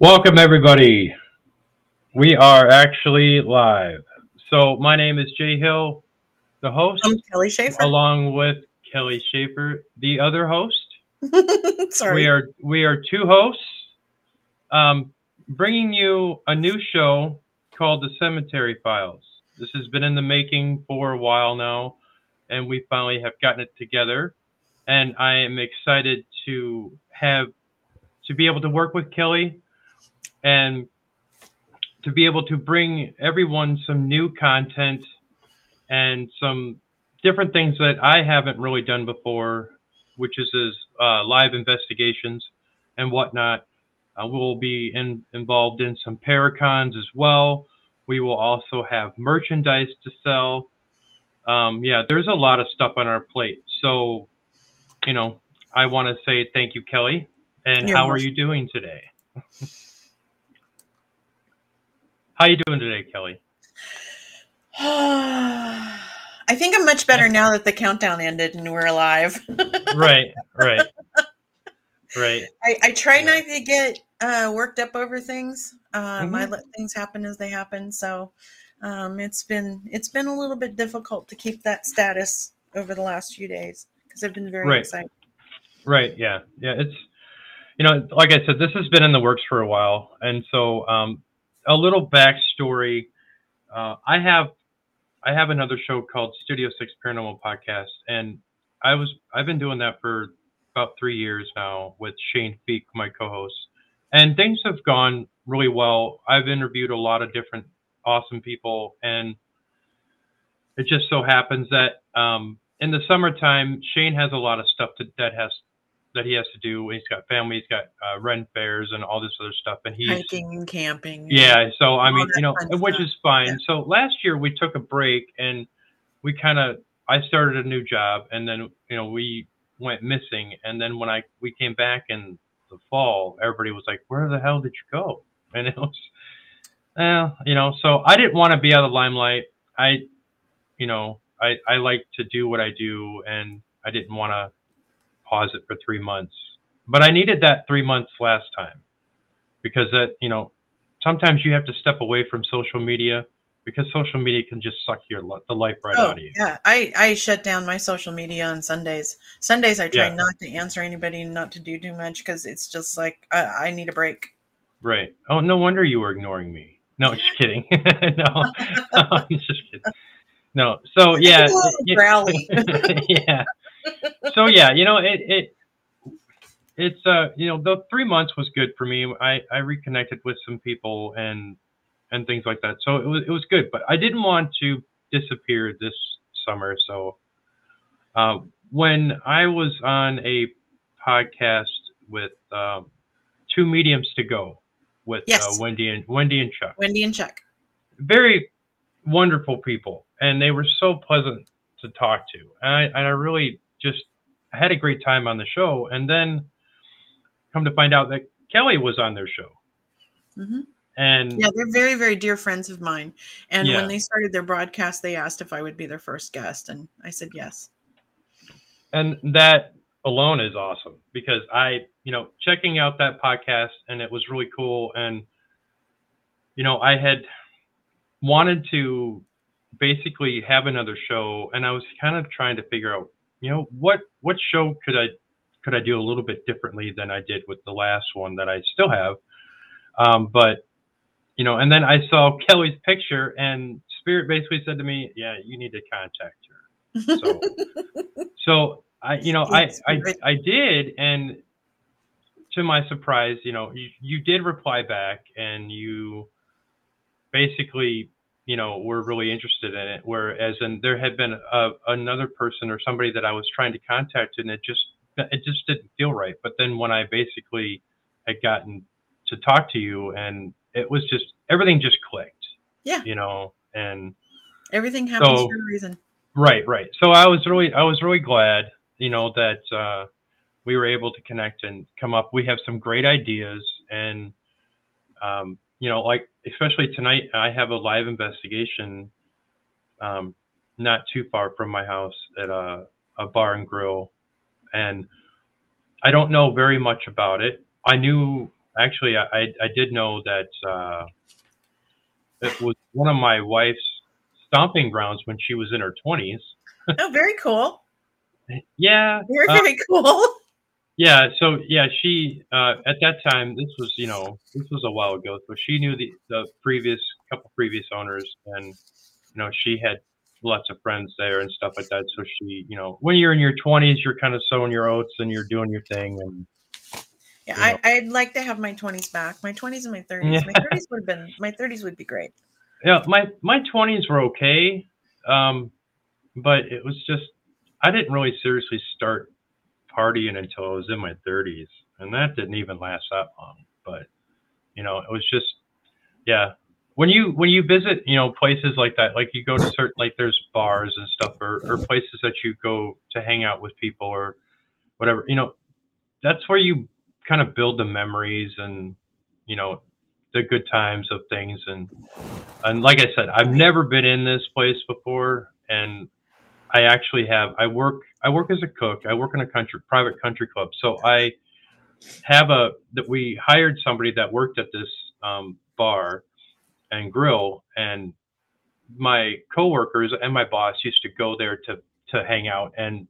Welcome, everybody. We are actually live. So, my name is Jay Hill, the host, I'm Kelly Schaefer. along with Kelly Schaefer, the other host. Sorry. We are we are two hosts, um, bringing you a new show called The Cemetery Files. This has been in the making for a while now, and we finally have gotten it together. And I am excited to have to be able to work with Kelly and to be able to bring everyone some new content and some different things that I haven't really done before, which is, is uh, live investigations and whatnot. Uh, we'll be in, involved in some Paracons as well. We will also have merchandise to sell. Um, yeah, there's a lot of stuff on our plate. So, you know, I want to say thank you, Kelly. And You're how are you doing today? how you doing today, Kelly? I think I'm much better now that the countdown ended and we're alive. right, right, right. I, I try not to get uh, worked up over things. Um, I Mhm. let things happen as they happen. So um, it's been it's been a little bit difficult to keep that status over the last few days because I've been very Right. excited. Right. Yeah. Yeah. It's, you know, like I said, this has been in the works for a while. And so, um, a little backstory. Uh, I have, I have another show called Studio Six Paranormal Podcast, and I was, I've been doing that for about three years now with Shane Feek, my co-host, and things have gone really well. I've interviewed a lot of different awesome people, and it just so happens that um, in the summertime, Shane has a lot of stuff to, that has that he has to do. He's got family, he's got uh, ren fairs, and all this other stuff, and he's Hiking and camping. yeah. So I mean, you know, which stuff. is fine. Yeah. So last year we took a break and we kind of I started a new job, and then you know we went missing, and then when I we came back in the fall, everybody was like, "Where the hell did you go?" And it was, well, you know, so I didn't want to be out of the limelight. I, you know, I I like to do what I do, and I didn't want to pause it for three months. But I needed that three months last time because that you know sometimes you have to step away from social media because social media can just suck your the life right Oh, out of you. yeah. I, I shut down my social media on Sundays. Sundays, I try Yeah. not to answer anybody and not to do too much because it's just like I, I need a break. Right. Oh, no wonder you were ignoring me. No, just kidding. no, I'm just kidding. No. So yeah, growly. yeah. So yeah, you know it it it's uh you know the three months was good for me. I I reconnected with some people and and things like that. So it was it was good, but I didn't want to disappear this summer. So uh, when I was on a podcast with um, two mediums to go with uh, Wendy and Wendy and Chuck Wendy and Chuck. very wonderful people, and they were so pleasant to talk to. And I, and I really just had a great time on the show. And then come to find out that Kelly was on their show, hmm and Yeah, they're very, very dear friends of mine. And Yeah. when they started their broadcast, they asked if I would be their first guest, and I said yes. and that alone is awesome because I, you know, checking out that podcast and it was really cool. And you know, I had wanted to basically have another show, and I was kind of trying to figure out, you know, what what show could I could I do a little bit differently than I did with the last one that I still have. Um, but you know, and then I saw Kelly's picture, and Spirit basically said to me, "Yeah, you need to contact her." So, so I, you know, I, I. I did, and to my surprise, you know, you, you did reply back, and you basically, you know, were really interested in it. Whereas, and there had been a, another person or somebody that I was trying to contact, and it just, it just didn't feel right. But then when I basically had gotten to talk to you, and it was just everything just clicked. Yeah. You know, and Everything happens So- for a reason. Right, right. So I was really, I was really glad, you know, that uh, we were able to connect and come up. We have some great ideas, and um, you know, like especially tonight, I have a live investigation, um, not too far from my house at a, a bar and grill, and I don't know very much about it. I knew actually, I I I did know that uh, it was one of my wife's stomping grounds when she was in her twenties. Oh, very cool. Yeah, Very, uh, very cool. Yeah. So yeah, she uh, at that time this was you know this was a while ago, so she knew the the previous couple previous owners, and you know she had lots of friends there and stuff like that. So she, you know, when you're in your twenties, you're kind of sowing your oats and you're doing your thing, and Yeah, you know. I, I'd like to have my 20s back. My 20s and my 30s. Yeah. My 30s would have been, my 30s would be great. yeah, my my twenties were okay, um, but it was just I didn't really seriously start partying until I was in my thirties, and that didn't even last that long. But you know, it was just yeah. When you when you visit, you know, places like that, like you go to certain like there's bars and stuff, or or places that you go to hang out with people or whatever, you know, that's where you kind of build the memories and you know the good times of things and and like I said, I've never been in this place before, and I actually have. I work. I work as a cook. I work in a country private country club. So I have a that we hired somebody that worked at this um, bar and grill, and my coworkers and my boss used to go there to to hang out and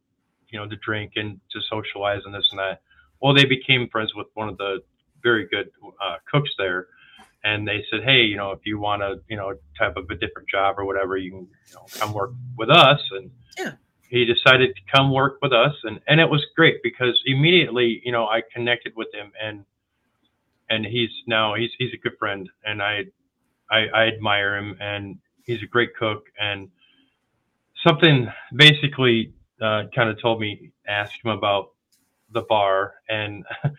you know to drink and to socialize and this and that. Well, they became friends with one of the very good uh, cooks there and they said, "Hey, you know, if you want to, you know, type of a different job or whatever, you can, you know, come work with us." And Yeah. he decided to come work with us, and and it was great because immediately, you know, I connected with him, and and he's now he's he's a good friend, and I I, I admire him, and he's a great cook, and something basically uh, kind of told me ask him about the bar and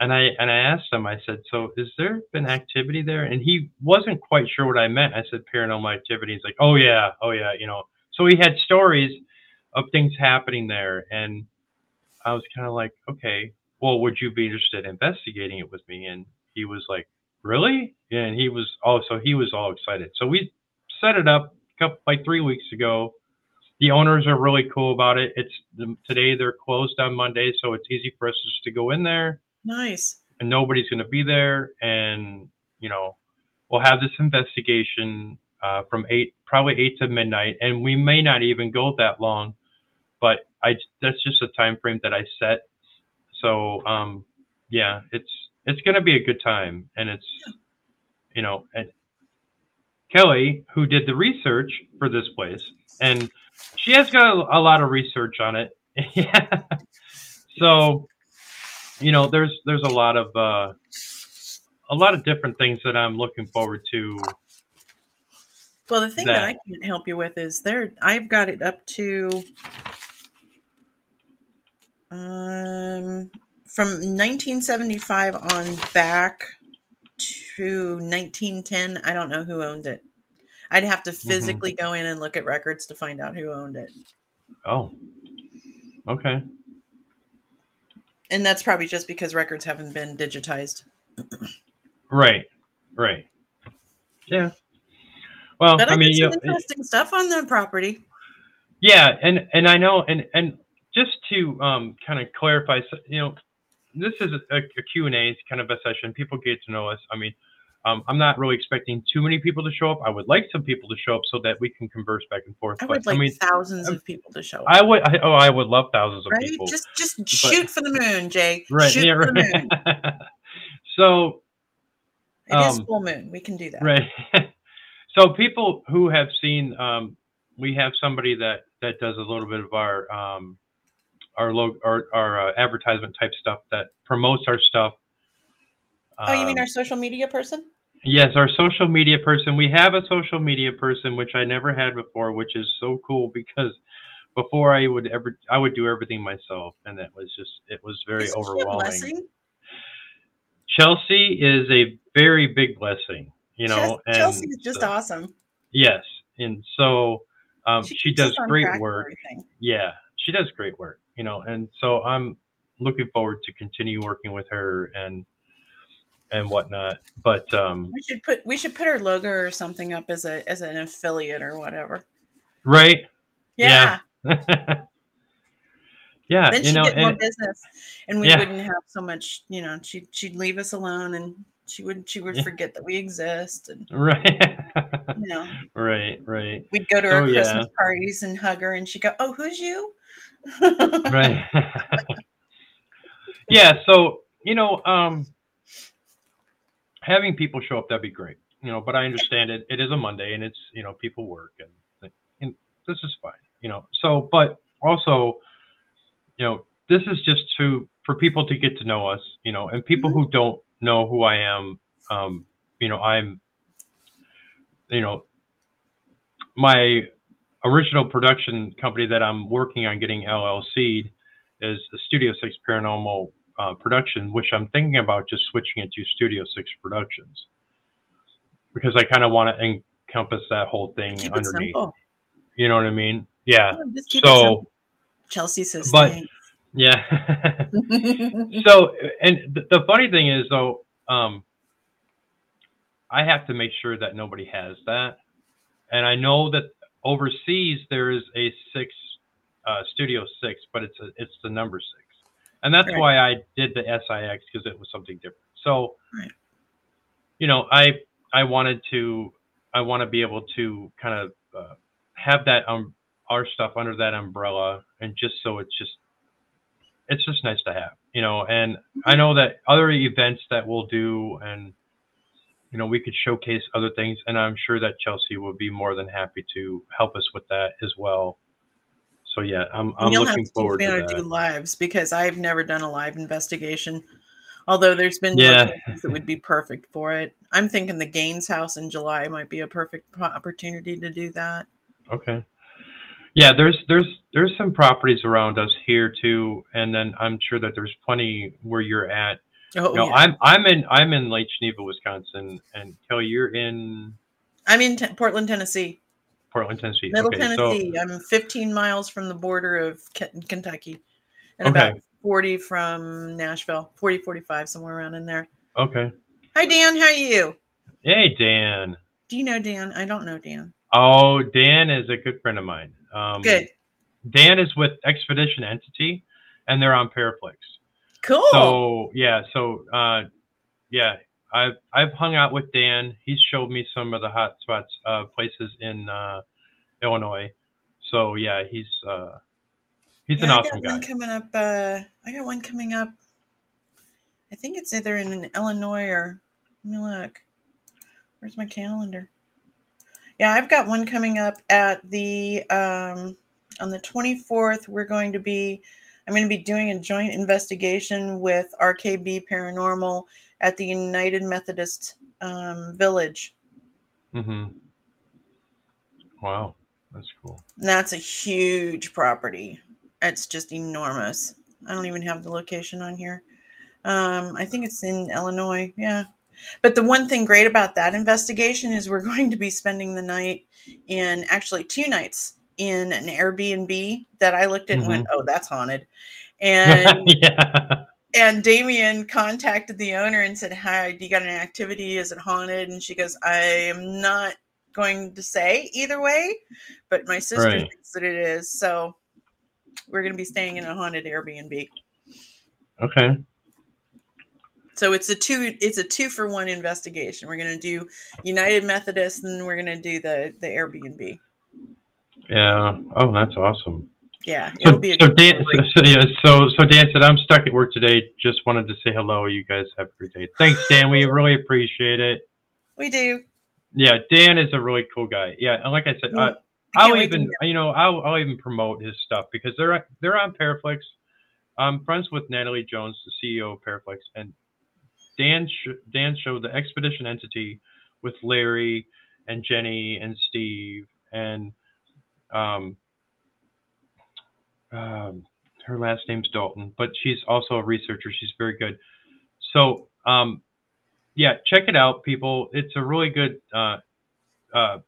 and I and I asked him. I said, "So, is there been activity there?" And he wasn't quite sure what I meant. I said, "Paranormal activity." He's like, "Oh yeah, oh yeah," you know. So he had stories of things happening there, and I was kind of like, "Okay, well, would you be interested in investigating it with me?" And he was like, "Really?" And he was oh, also he was all excited. So we set it up a couple like three weeks ago. The owners are really cool about it. It's today they're closed on Monday, so it's easy for us just to go in there Nice. and nobody's going to be there and you know we'll have this investigation uh, from eight probably eight to midnight and we may not even go that long but i that's just a time frame that i set. So um yeah it's it's going to be a good time and it's you know and kelly who did the research for this place and she has got a, a lot of research on it. Yeah. So you know there's there's a lot of uh a lot of different things that i'm looking forward to Well, the thing that, I can't help you with is there. I've got it up to um from 1975 on back to 1910. I don't know who owned it. I'd have to physically go in and look at records to find out who owned it. oh okay And that's probably just because records haven't been digitized. right right yeah well But I, i mean you some know, interesting stuff on the property. yeah and and i know and and just to um kind of clarify so, you know this is a, a q&a kind of a session people get to know us i mean um, i'm not really expecting too many people to show up i would like some people to show up so that we can converse back and forth I but would like i mean thousands of people to show up. i would I, oh i would love thousands of right? people Just just shoot for the moon, Jay. right Shoot yeah for the moon. so It is Um, full moon. We can do that. Right. so people who have seen, um, we have somebody that that does a little bit of our um, our log our, our uh, advertisement type stuff that promotes our stuff. Oh, you mean Um, our social media person? Yes, our social media person. We have a social media person, which I never had before, which is so cool because before I would ever, I would do everything myself, and that was just, it was very Isn't she overwhelming. Chelsea is a very big blessing, you know, Chelsea is just so- awesome. Yes, and so um, she, us does great work. Yeah, she does great work, you know, and so I'm looking forward to continue working with her and and whatnot. But um, We should put we should put her logo or something up as a as an affiliate or whatever. right, Yeah. Yeah. Yeah, then you she'd know, get more and business, and we Yeah. wouldn't have so much. You know, she'd she'd leave us alone, and she would she would Yeah. forget that we exist, and right, you know, right, right, we'd go to her Oh, yeah. Christmas parties and hug her, and she'd go, "Oh, who's you?" right. yeah, so you know, um, having people show up that'd be great. You know, but I understand it. It is a Monday, and it's you know people work, and and this is fine. You know, so but also, you know, this is just to for people to get to know us. You know, and people who don't know who I am. Um, you know, I'm. You know, my original production company that I'm working on getting LLC'd is the Studio Six Paranormal uh, Production, which I'm thinking about just switching it to Studio Six Productions because I kind of want to encompass that whole thing Keep underneath. You know what I mean? Yeah. Just keep it. So Chelsea says, but- thanks. yeah. so and th- the funny thing is though, um, I have to make sure that nobody has that, and I know that overseas there is a six uh, Studio Six, but it's a it's the number six, and that's Right. why I did the SIX because it was something different. So, Right. you know, I I wanted to I want to be able to kind of uh, have that um our stuff under that umbrella, and just so it's just it's just nice to have, you know. And I know that other events that we'll do, and you know, we could showcase other things, and I'm sure that Chelsea will be more than happy to help us with that as well. So yeah, I'm I'm You'll have looking to forward to to do lives because I've never done a live investigation. Although there's been Yeah. that would be perfect for it. I'm thinking the Gaines house in July might be a perfect opportunity to do that. Okay. Yeah, there's there's there's some properties around us here too, and then I'm sure that there's plenty where you're at. Oh, You know, yeah. I'm I'm in I'm in Lake Geneva, Wisconsin, and Kelly, you're in I'm in Ten- Portland, Tennessee, Portland, Tennessee. Middle okay, Tennessee. I'm 15 miles from the border of Ken- Kentucky and Okay. about 40 from Nashville, 40, 45, somewhere around in there. okay. Hi, Dan. How are you? Hey, Dan. Do you know Dan? I don't know Dan. Oh, Dan is a good friend of mine. Um, Good. Dan is with Expedition Entity, and they're on Paraflix. Cool. So yeah, so uh, yeah, I've I've hung out with Dan. He's showed me some of the hot spots, uh, places in uh, Illinois. So yeah, he's uh, he's Yeah, an I awesome got one guy. coming up. Uh, I got one coming up. I think it's either in Illinois or let me look. Where's my calendar? Yeah, I've got one coming up at the um, on the 24th. We're going to be. I'm going to be doing a joint investigation with RKB Paranormal at the United Methodist um, Village. hmm Wow, that's cool. And that's a huge property. It's just enormous. I don't even have the location on here. Um, I think it's in Illinois. Yeah. But the one thing great about that investigation is we're going to be spending the night in actually two nights in an Airbnb that I looked at and went, oh, that's haunted. And yeah. And Damien contacted the owner and said, Hi, do you got an activity? Is it haunted? And she goes, I am not going to say either way, but my sister Right. thinks that it is. So we're going to be staying in a haunted Airbnb. Okay. So it's a two it's a two for one investigation. We're going to do United Methodist and we're going to do the the Airbnb. Yeah. Oh, that's awesome. Yeah, So, it'll be a so good Dan, story. so, yeah, so so Dan said I'm stuck at work today. Just wanted to say hello. You guys have a great day. Thanks, Dan. We really appreciate it. We do. Yeah, Dan is a really cool guy. Yeah, and like I said, Well, uh, I, I'll even you know I'll I'll even promote his stuff because they're they're on Paraflix. I'm friends with Natalie Jones, the CEO of Paraflix, and Dan sh- Dan showed the expedition entity with Larry and Jenny and Steve and um um her last name's Dalton, but she's also a researcher. She's very good. So um yeah, check it out, people. It's a really good uh uh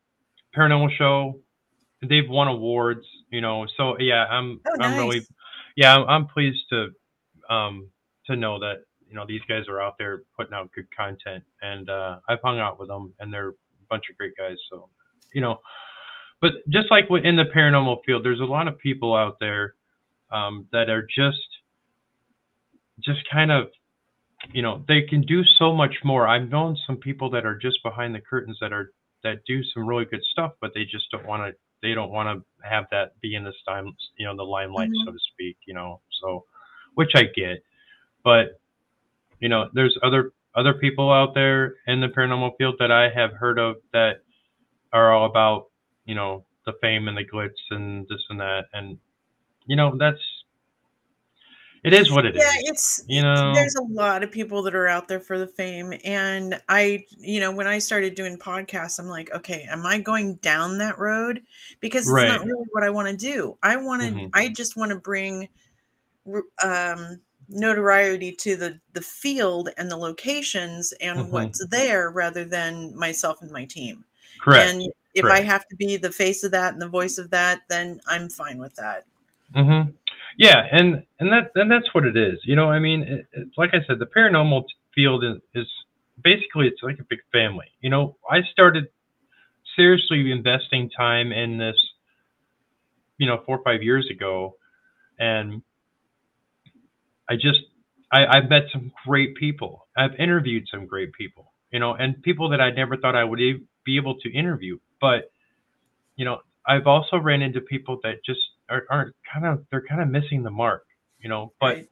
paranormal show. They've won awards, you know. So yeah, I'm Oh, I'm really yeah, I'm, I'm pleased to um to know that you know these guys are out there putting out good content, and uh, I've hung out with them, and they're a bunch of great guys. So you know, but just like in the paranormal field, there's a lot of people out there um, that are just just kind of you know they can do so much more i've known some people that are just behind the curtains that are that do some really good stuff but they just don't want to they don't want to have that be in this time you know the limelight Mhm. so to speak you know so which i get but you know there's other other people out there in the paranormal field that i have heard of that are all about you know the fame and the glitz and this and that and you know that's it is what it is. yeah, it's you know there's a lot of people that are out there for the fame and i you know when i started doing podcasts i'm like okay am i going down that road because it's Right. not really what i want to do i want to Mhm. i just want to bring um notoriety to the the field and the locations and Mhm. what's there rather than myself and my team correct and if i have to be the face of that and the voice of that then i'm fine with that hmm Yeah, and and that and that's what it is. You know, I mean, it, it, like I said, the paranormal field is, is basically it's like a big family. You know, I started seriously investing time in this, you know, four or five years ago, and I just I, I've met some great people. I've interviewed some great people. You know, and people that I never thought I would e- be able to interview. But you know, I've also ran into people that just are, aren't kind of they're kind of missing the mark. You know, but right?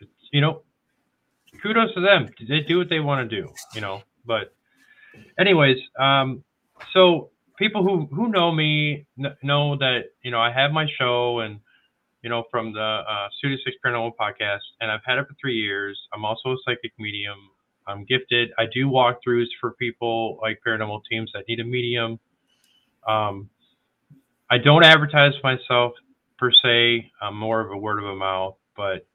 it's, you know, kudos to them. They do what they want to do, you know. But, anyways, um, so people who who know me kn- know that you know I have my show and you know from the uh, Studio Six Paranormal podcast, and I've had it for three years. I'm also a psychic medium. I'm gifted. I do walkthroughs for people like paranormal teams that need a medium. Um, I don't advertise myself per se. I'm more of a word of a mouth, but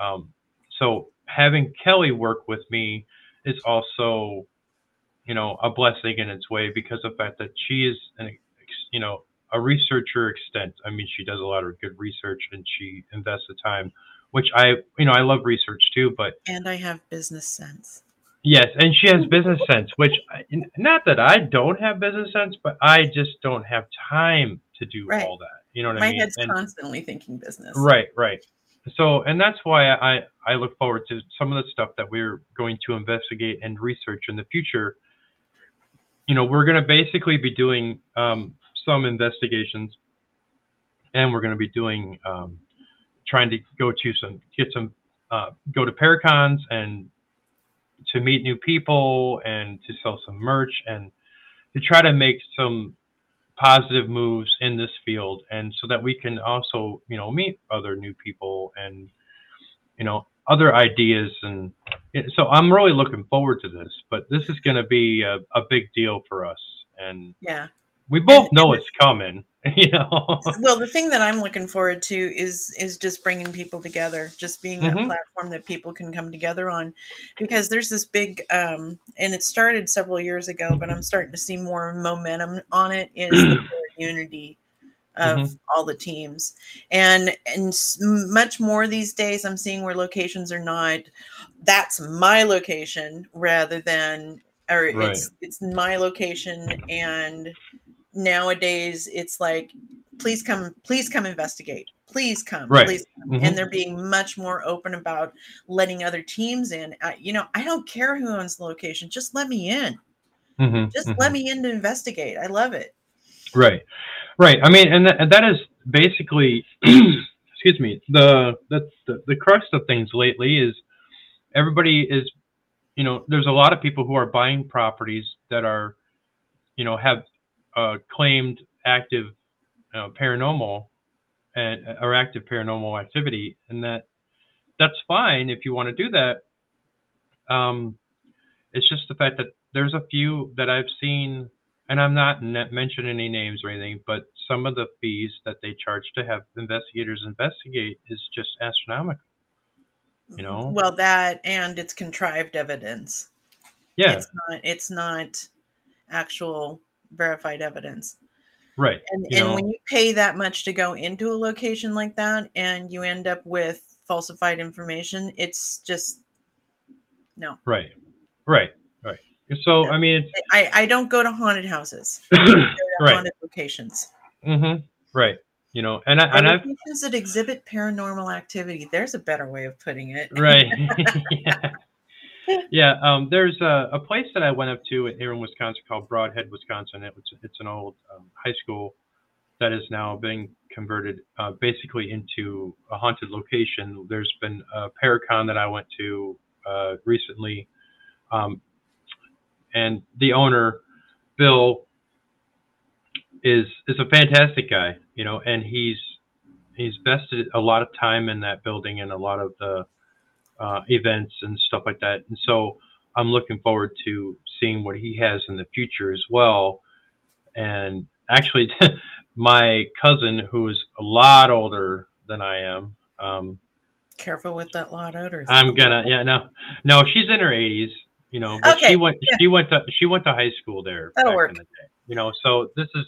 um, so having Kelly work with me is also, you know, a blessing in its way because of the fact that she is an, you know, a researcher extent. I mean, she does a lot of good research and she invests the time, which I, you know, I love research too, but and i have business sense Yes, and she has business sense, which I- not that I don't have business sense, but I just don't have time to do Right. all that. You know what my I mean? My head's And- constantly thinking business right, right. So, and that's why I I look forward to some of the stuff that we're going to investigate and research in the future. You know, we're going to basically be doing um, some investigations, and we're going to be doing um, trying to go to some get some uh, go to Paracons and to meet new people and to sell some merch and to try to make some positive moves in this field. And so that we can also you know meet other new people and you know other ideas and so i'm really looking forward to this but this is going to be a, a big deal for us. And yeah we both And- know and it's coming you know well the thing that i'm looking forward to is is just bringing people together just being that Mhm. platform that people can come together on because there's this big um and it started several years ago but i'm starting to see more momentum on it is the unity of Mhm. all the teams and and much more these days i'm seeing where locations are not that's my location rather than or Right. it's it's my location and nowadays it's like please come please come investigate please come Right. please come. Mhm. and they're being much more open about letting other teams in I, you know i don't care who owns the location just let me in Mhm, just mhm. let me in to investigate i love it Right, right. I mean, and that, and that is basically, excuse me, the, the the the crux of things lately is everybody is, you know, there's a lot of people who are buying properties that are, you know, have uh, claimed active uh, paranormal and or active paranormal activity, and that that's fine if you want to do that. Um, it's just the fact that there's a few that I've seen and I'm not mentioning any names or anything, but some of the fees that they charge to have investigators investigate is just astronomical. You know? well that and it's contrived evidence Yeah, it's not it's not actual verified evidence right. and and know? when you pay that much to go into a location like that and you end up with falsified information it's just no Right, right, right. So I mean, it's i i don't go to haunted houses I to right. haunted locations hmm Right. you know, and I and I've locations that exhibit paranormal activity. There's a better way of putting it. right. yeah. Yeah, um, there's a, a place that I went up to here in Wisconsin called Brodhead, Wisconsin. It was, it's an old um, high school that is now being converted uh, basically into a haunted location. There's been a Paracon that I went to uh, recently, um, and the owner, Bill, is is a fantastic guy, you know, and he's he's vested a lot of time in that building and a lot of the uh, events and stuff like that. And so I'm looking forward to seeing what he has in the future as well. And actually, my cousin, who is a lot older than I am, um, careful with that lot odor. I'm gonna, yeah, no, no, she's in her 80s, you know, but okay. she went, yeah. she went to, she went to high school there. That'll work. The you know, so this is,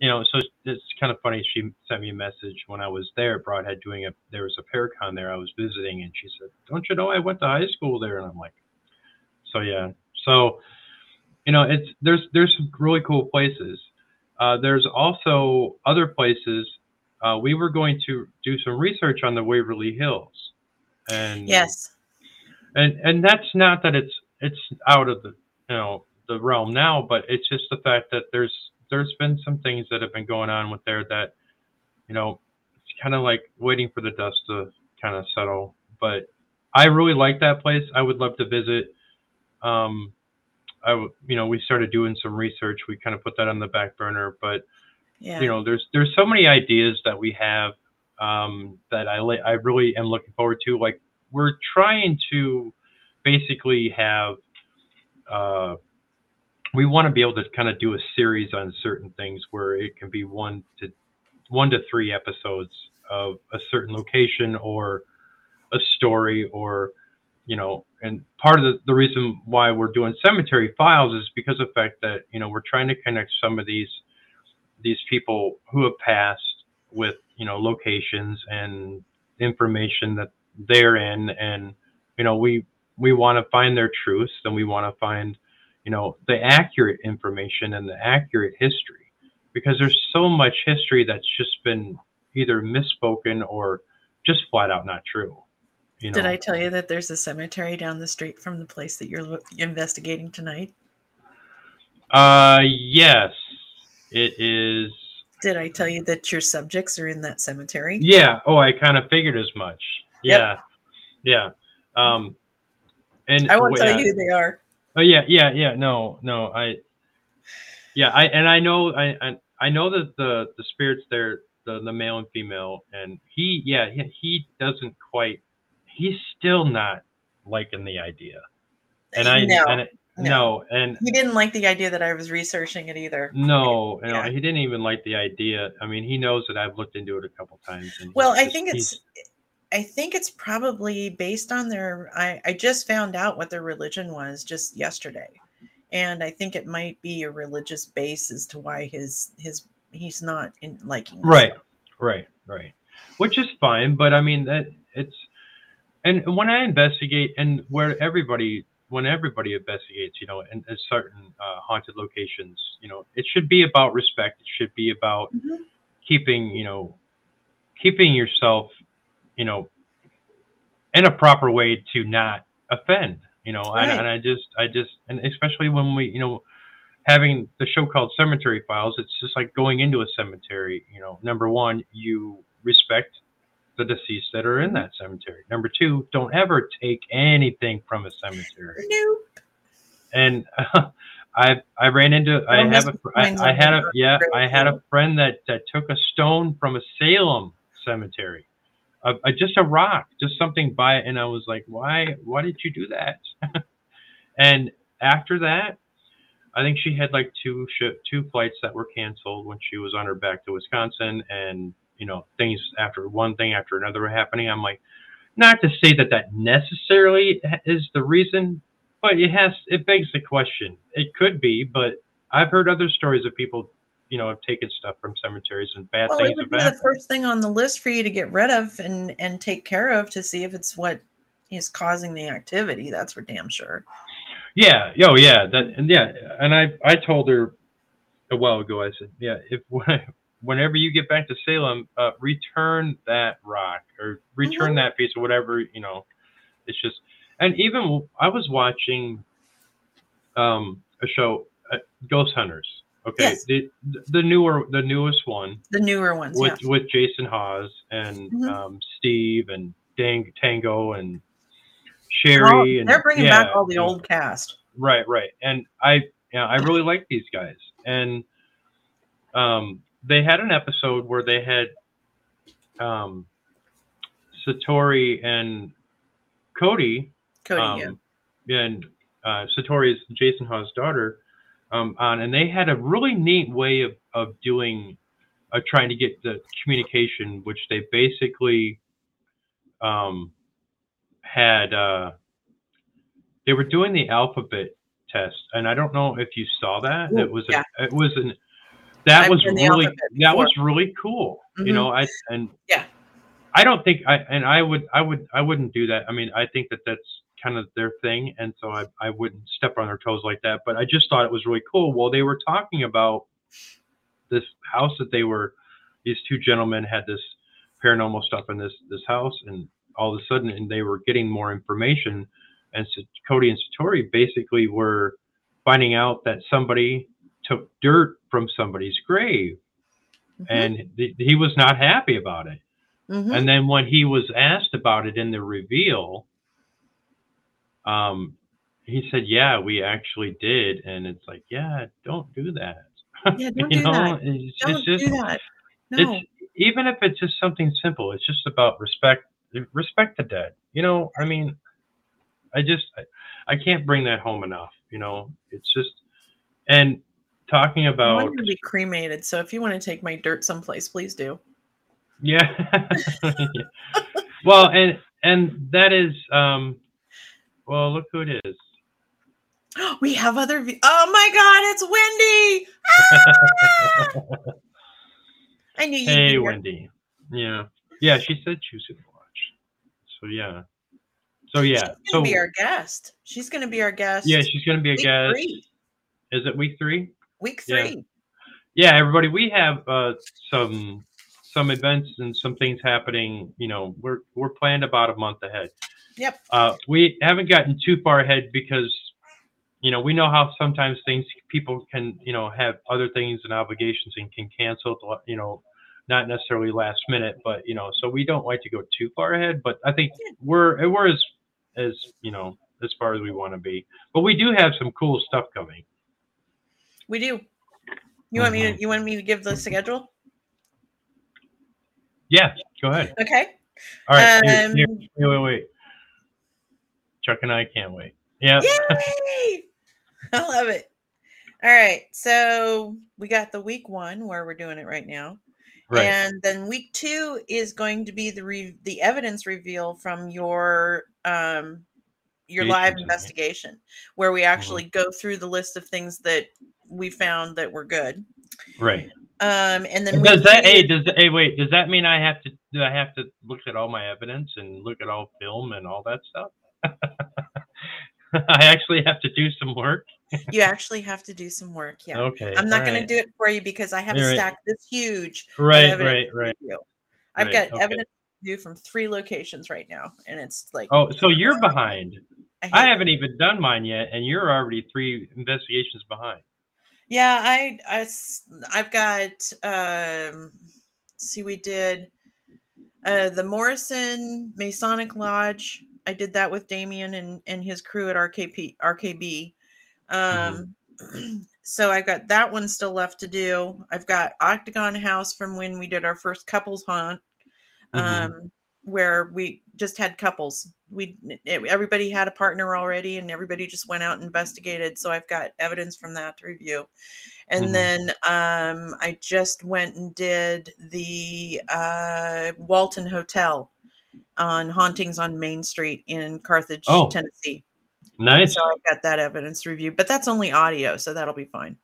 you know, so it's kind of funny. She sent me a message when I was there at Brodhead doing a, there was a Paracon there I was visiting, and she said, "Don't you know I went to high school there?" And I'm like, so yeah, so you know, it's there's there's some really cool places. Uh, there's also other places. Uh, we were going to do some research on the Waverly Hills, and yes, and and that's not that it's it's out of the you know the realm now, but it's just the fact that there's there's been some things that have been going on with there that, you know, it's kind of like waiting for the dust to kind of settle. But I really like that place. I would love to visit. Um, I, you know, we started doing some research. We kind of put that on the back burner, but yeah. you know, there's there's so many ideas that we have um, that I I really am looking forward to. Like we're trying to basically have uh, we want to be able to kind of do a series on certain things where it can be one to one to three episodes of a certain location or a story or you know and part of the, the reason why we're doing cemetery files is because of the fact that you know we're trying to connect some of these these people who have passed with you know locations and information that they're in. And you know we we want to find their truths and we want to find you know, the accurate information and the accurate history because there's so much history that's just been either misspoken or just flat out not true. You know? Did I tell you that there's a cemetery down the street from the place that you're investigating tonight? Uh, yes, it is. Did I tell you that your subjects are in that cemetery? Yeah. Oh, I kind of figured as much. Yeah. Yep. Yeah. Um, and I won't tell you who they are. Oh yeah, yeah, yeah. No, no. I, yeah, I and I know I I, I know that the the spirits there, the the male and female, and he, yeah, he, he doesn't quite. He's still not liking the idea, and I no. and it, no. no. and he didn't like the idea that I was researching it either. No, yeah. no, he didn't even like the idea. I mean, he knows that I've looked into it a couple times. well, I think it's I think it's probably based on their. I, I just found out what their religion was just yesterday, and I think it might be a religious base as to why his his he's not in liking. Right, right, right. Which is fine, but I mean that it's and when I investigate and where everybody when everybody investigates, you know, in, in certain uh, haunted locations, you know, it should be about respect. It should be about mm-hmm. keeping, you know, keeping yourself you know, in a proper way to not offend, you know, right. and, and I just, I just, and especially when we, you know, having the show called Cemetery Files, it's just like going into a cemetery. You know, number one, you respect the deceased that are in that cemetery. Number two, don't ever take anything from a cemetery. Nope. And uh, I I ran into I have a I, I had a yeah I had a friend that that took a stone from a Salem cemetery a, a, just a rock, just something by it, and I was like, why why did you do that? and after that, I think she had like two sh- two flights that were canceled when she was on her back to Wisconsin, and you know things after one thing after another were happening. I'm like, not to say that that necessarily is the reason, but it has it begs the question. It could be, but I've heard other stories of people you know have taken stuff from cemeteries and bad well, things it would be the first thing on the list for you to get rid of and and take care of to see if it's what is causing the activity. That's for damn sure. Yeah. Oh, yeah. That and yeah. And I I told her a while ago. I said, yeah, if whenever you get back to Salem, uh, return that rock or return Mhm. that piece or whatever. You know, it's just and even I was watching um, a show, uh, Ghost Hunters. Okay, Yes. the the newer the newest one The newer ones. with yeah. with Jason Hawes and Mhm. um, Steve and Dave Tango and Shari and they're bringing yeah, back all the yeah. old cast. Right, right. And I, yeah, I really like these guys. And um, they had an episode where they had um, Satori and Cody, Cody, um, yeah. and uh, is Jason Hawes' daughter, um, on, and they had a really neat way of of doing, uh, trying to get the communication, which they basically um, had. Uh, they were doing the alphabet test, and I don't know if you saw that. Ooh, it was yeah. a, it was an that I've was really that was really cool. You Mhm. know, I and Yeah. I don't think I and I would I would I wouldn't do that. I mean, I think that that's kind of their thing, and so I I wouldn't step on their toes like that. But I just thought it was really cool. Well, they were talking about this house that they were. These two gentlemen had this paranormal stuff in this this house, and all of a sudden, and they were getting more information. And so Cody and Satori basically were finding out that somebody took dirt from somebody's grave, Mhm. and th- he was not happy about it. Mhm. And then when he was asked about it in the reveal, um, he said, "Yeah, we actually did." And it's like, "Yeah, don't do that." Yeah, don't you do know, that. it's, Don't it's just do that. No. it's even if it's just something simple. It's just about respect. Respect the dead. You know, I mean, I just I, I can't bring that home enough. You know, it's just and talking about. I'm about going to be cremated, so if you want to take my dirt someplace, please do. Yeah. well, and and that is um well, look who it is. We have other. vi- Oh my God, it's Wendy! Ah! I knew you'd hey. Wendy. Yeah. Yeah, she said she was gonna watch. So yeah. So yeah. She's gonna So be our guest. She's going to be our guest. yeah, she's gonna be a week guest. three. Is it week three? Week Yeah. three. yeah everybody we have uh some some events and some things happening you know we're we're planned about a month ahead Yep. uh we haven't gotten too far ahead because you know we know how sometimes things people can you know have other things and obligations and can cancel at the la- you know not necessarily last minute but you know so we don't like to go too far ahead but i think we're we're as as you know as far as we want to be but we do have some cool stuff coming We do. You want me Mm-hmm. to? You want me to give the schedule? yeah go ahead Okay. all right here- Um, here, wait wait wait chuck and i can't wait yeah Yay! I love it. All right. So we got the week one where we're doing it right now. right And then week two is going to be the re- the evidence reveal from your um your live Investigation, where we actually Mm-hmm. go through the list of things that we found that were good. right Um, and then does that hey does hey wait does that mean i have to do i have to look at all my evidence and look at all film and all that stuff i actually have to do some work you actually have to do some work. Yeah. okay I'm not going alright. to do it for you because I have a Alright. stack this huge. right right right. I've Right, got okay. evidence to do from three locations right now, and it's like oh so you're behind hate i haven't even done mine yet and you're already three investigations behind Yeah, I, I I've got. Um, see, we did uh, the Morrison Masonic Lodge. I did that with Damien and and his crew at RKP RKB. Um, so I've got that one still left to do. I've got Octagon House from when we did our first couples hunt. Mhm. um, where we just had couples. We it- everybody had a partner already, and everybody just went out and investigated. So I've got evidence from that to review. And Mhm. then um, I just went and did the uh, Walton Hotel on hauntings on Main Street in Carthage, Oh. Tennessee. nice So I've got that evidence review, but that's only audio, so that'll be fine.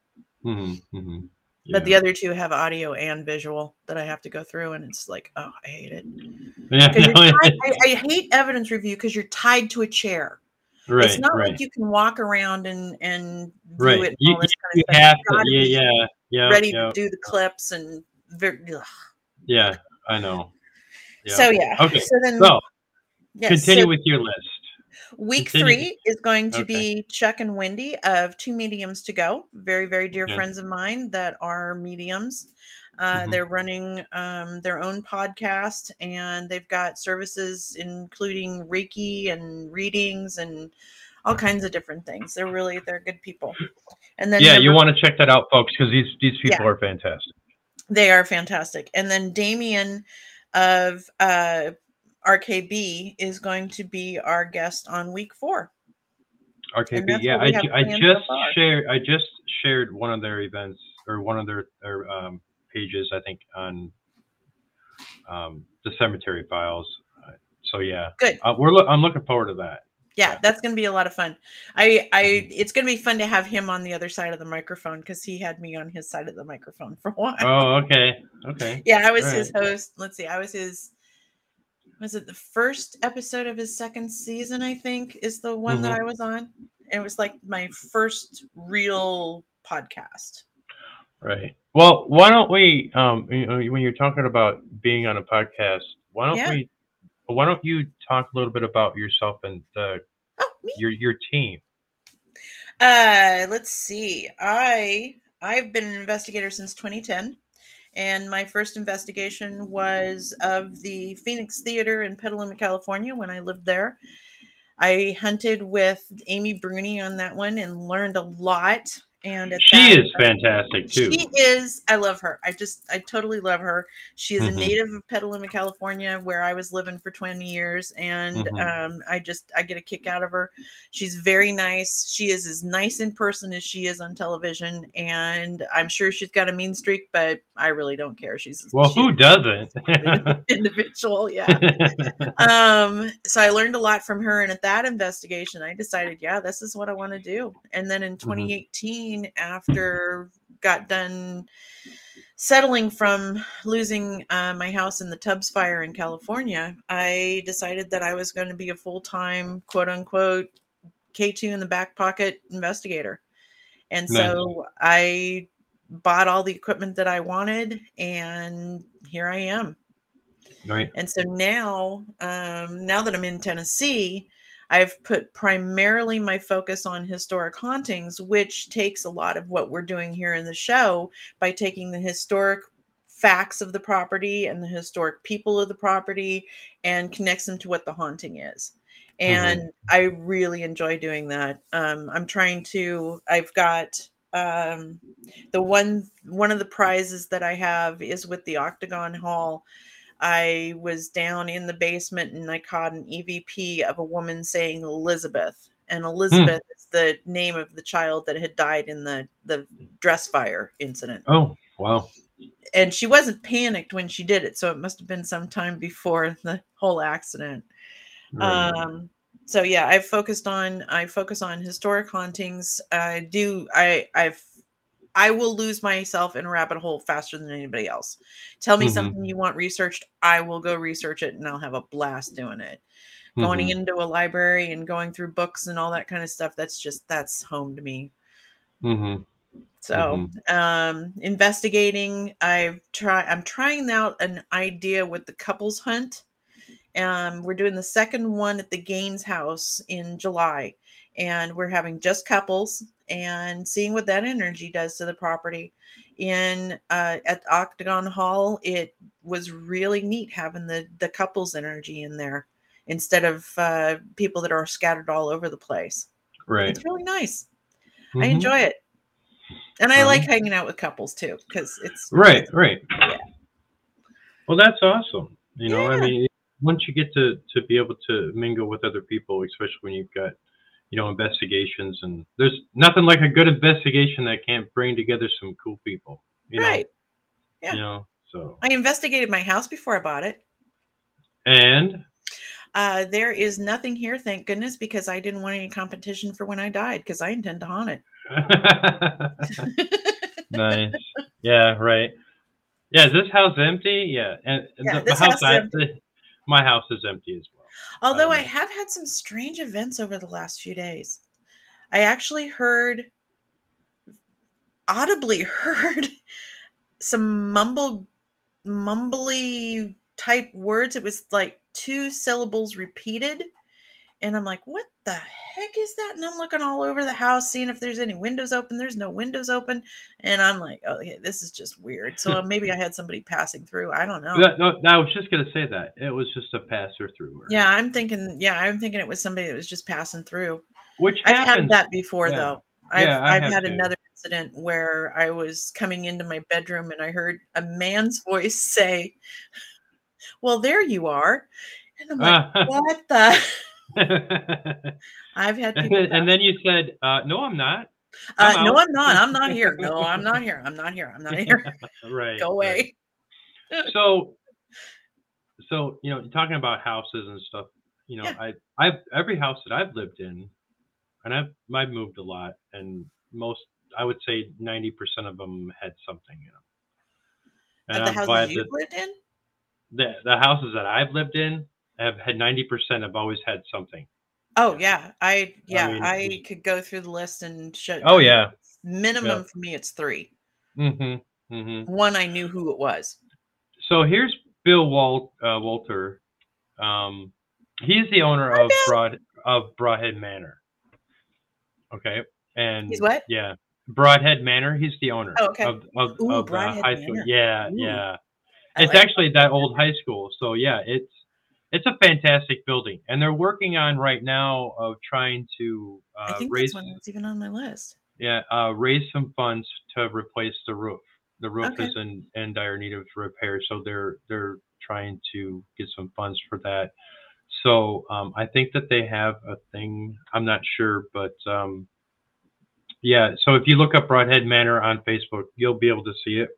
Mhm, mhm. But the other two have audio and visual that I have to go through, and it's like, oh, I hate it. yeah, no, tied- I, I hate evidence review because you're tied to a chair. right it's not right like you can walk around and and view right it. You, you of have to yeah yeah yeah ready yeah. to do the clips and ugh. Yeah, I know. Yeah. So yeah. Okay, So then, So yeah, continue so with your list. week continue. three is going to Okay. be Chuck and Wendy of Two Mediums to Go. Very, very dear Yeah. friends of mine that are mediums. Uh, Mhm. They're running um, their own podcast, and they've got services including Reiki and readings and all kinds of different things. They're really they're good people. And then Yeah, you want to check that out, folks, because these these people Yeah. are fantastic. They are fantastic. And then Damien of uh, RKB is going to be our guest on week four. RKB, yeah, I, I planned so just shared I just shared one of their events or one of their their um, pages, I think, on um, the cemetery files. Uh, So yeah, Good. uh, we're loo- I'm looking forward to that. Yeah, that's going to be a lot of fun. I, I, Mhm. it's going to be fun to have him on the other side of the microphone because he had me on his side of the microphone for a while. Oh, okay, okay. yeah, I was all his host. Let's see, I was his. Was it the first episode of his second season? I think is the one that Mhm. I was on. It was like my first real podcast. Right. Well, why don't we, um, you know, when you're talking about being on a podcast, why don't Yeah. we, why don't you talk a little bit about yourself and uh, Oh, your your team? Uh, let's see. I I've been an investigator since 2010, and my first investigation was of the Phoenix Theater in Petaluma, California, when I lived there. I hunted with Amy Bruni on that one and learned a lot. And at She that- is fantastic too. She is. I love her. I just, I totally love her. She is Mhm. a native of Petaluma, California, where I was living for 20 years. And Mhm. um, I just, I get a kick out of her. She's very nice. She is as nice in person as she is on television. And I'm sure she's got a mean streak, but I really don't care. She's, well, she's who doesn't? individual. Yeah. um so i learned a lot from her and at that investigation i decided yeah this is what i want to do and then in 2018 after got done settling from losing uh, my house in the tubbs fire in california i decided that i was going to be a full-time quote unquote k2 in the back pocket investigator and Nice. so i bought all the equipment that i wanted and here i am right. and so now, um, now that I'm in Tennessee, I've put primarily my focus on historic hauntings, which takes a lot of what we're doing here in the show by taking the historic facts of the property and the historic people of the property and connects them to what the haunting is. And I really enjoy doing that. Um, I'm trying to, I've got um, the one, one of the prizes that I have is with the Octagon Hall. I was down in the basement and I caught an EVP of a woman saying Elizabeth. And Elizabeth is the name of the child that had died in the, the dress fire incident. Oh, wow. And she wasn't panicked when she did it. So it must have been some time before the whole accident. Right. Um, so yeah, I focused on I focus on historic hauntings. I do I I've I will lose myself in a rabbit hole faster than anybody else. Tell me Mhm. something you want researched, I will go research it and I'll have a blast doing it. Going Mhm. into a library and going through books and all that kind of stuff, that's just that's home to me. Mhm. So, um, investigating, I've tried. I'm trying out an idea with the couples hunt. Um, we're doing the second one at the Gaines house in July, and we're having just couples and seeing what that energy does to the property. In uh, at Octagon Hall, it was really neat having the the couples energy in there instead of uh, people that are scattered all over the place. Right. It's really nice. I Mhm. enjoy it. And I Um, like hanging out with couples too, because it's Right, right. Yeah. Well, that's awesome. You know, I mean, once you get to to be able to mingle with other people, especially when you've got, you know, investigations, and there's nothing like a good investigation that can't bring together some cool people. You know, right. yeah. You know, so I investigated my house before I bought it. and Uh, there is nothing here, thank goodness, because I didn't want any competition for when I died, because I intend to haunt it. nice. Yeah, right. Yeah, is this house empty? Yeah, and Yeah, the, house, house is I, my house is empty as Although I Um, have had some strange events over the last few days. I actually heard, audibly heard, some mumble mumbly type words. It was like two syllables repeated. And I'm like, what the heck is that? And I'm looking all over the house, seeing if there's any windows open. There's no windows open. And I'm like, oh, yeah, this is just weird. So maybe I had somebody passing through. I don't know. No, no, I was just gonna say that it was just a passer through. Yeah, I'm thinking, yeah, I'm thinking it was somebody that was just passing through. which I've happens. had that before Yeah. though. I've, Yeah, I've had too. another incident where I was coming into my bedroom and I heard a man's voice say, Well, there you are. And I'm like, Ah. What the? I've had and, people. then, and then you said, uh, "No, I'm not." uh, I'm no. I'm not. I'm not here. No, I'm not here. I'm not here. I'm not here. right. Go right. away. so so you know talking about houses and stuff you know Yeah. i i've every house that i've lived in and i've i've moved a lot and most i would say 90% of them had something in them and Of the i'm houses that lived in? the, the houses that i've lived in have had 90% have always had something Oh yeah. I yeah, mean, I, could go through the list and show oh yeah minimum for me it's three. mm-hmm mm-hmm One I knew who it was. so here's bill Wal, uh, walter um he's the owner Hi, of Bill. broad of brodhead manor okay and He's what? yeah brodhead manor he's the owner Oh, okay. of, of, Ooh, of uh, Brodhead high school Manor. yeah Ooh. yeah it's like actually that old high school so yeah it's it's a fantastic building and they're working on right now of trying to I uh, think raise that's one that's even on my list. yeah uh, raise some funds to replace the roof the roof Okay. is in, in dire need of repair so they're they're trying to get some funds for that so um, i think that they have a thing i'm not sure but um, yeah so if you look up brodhead manor on facebook you'll be able to see it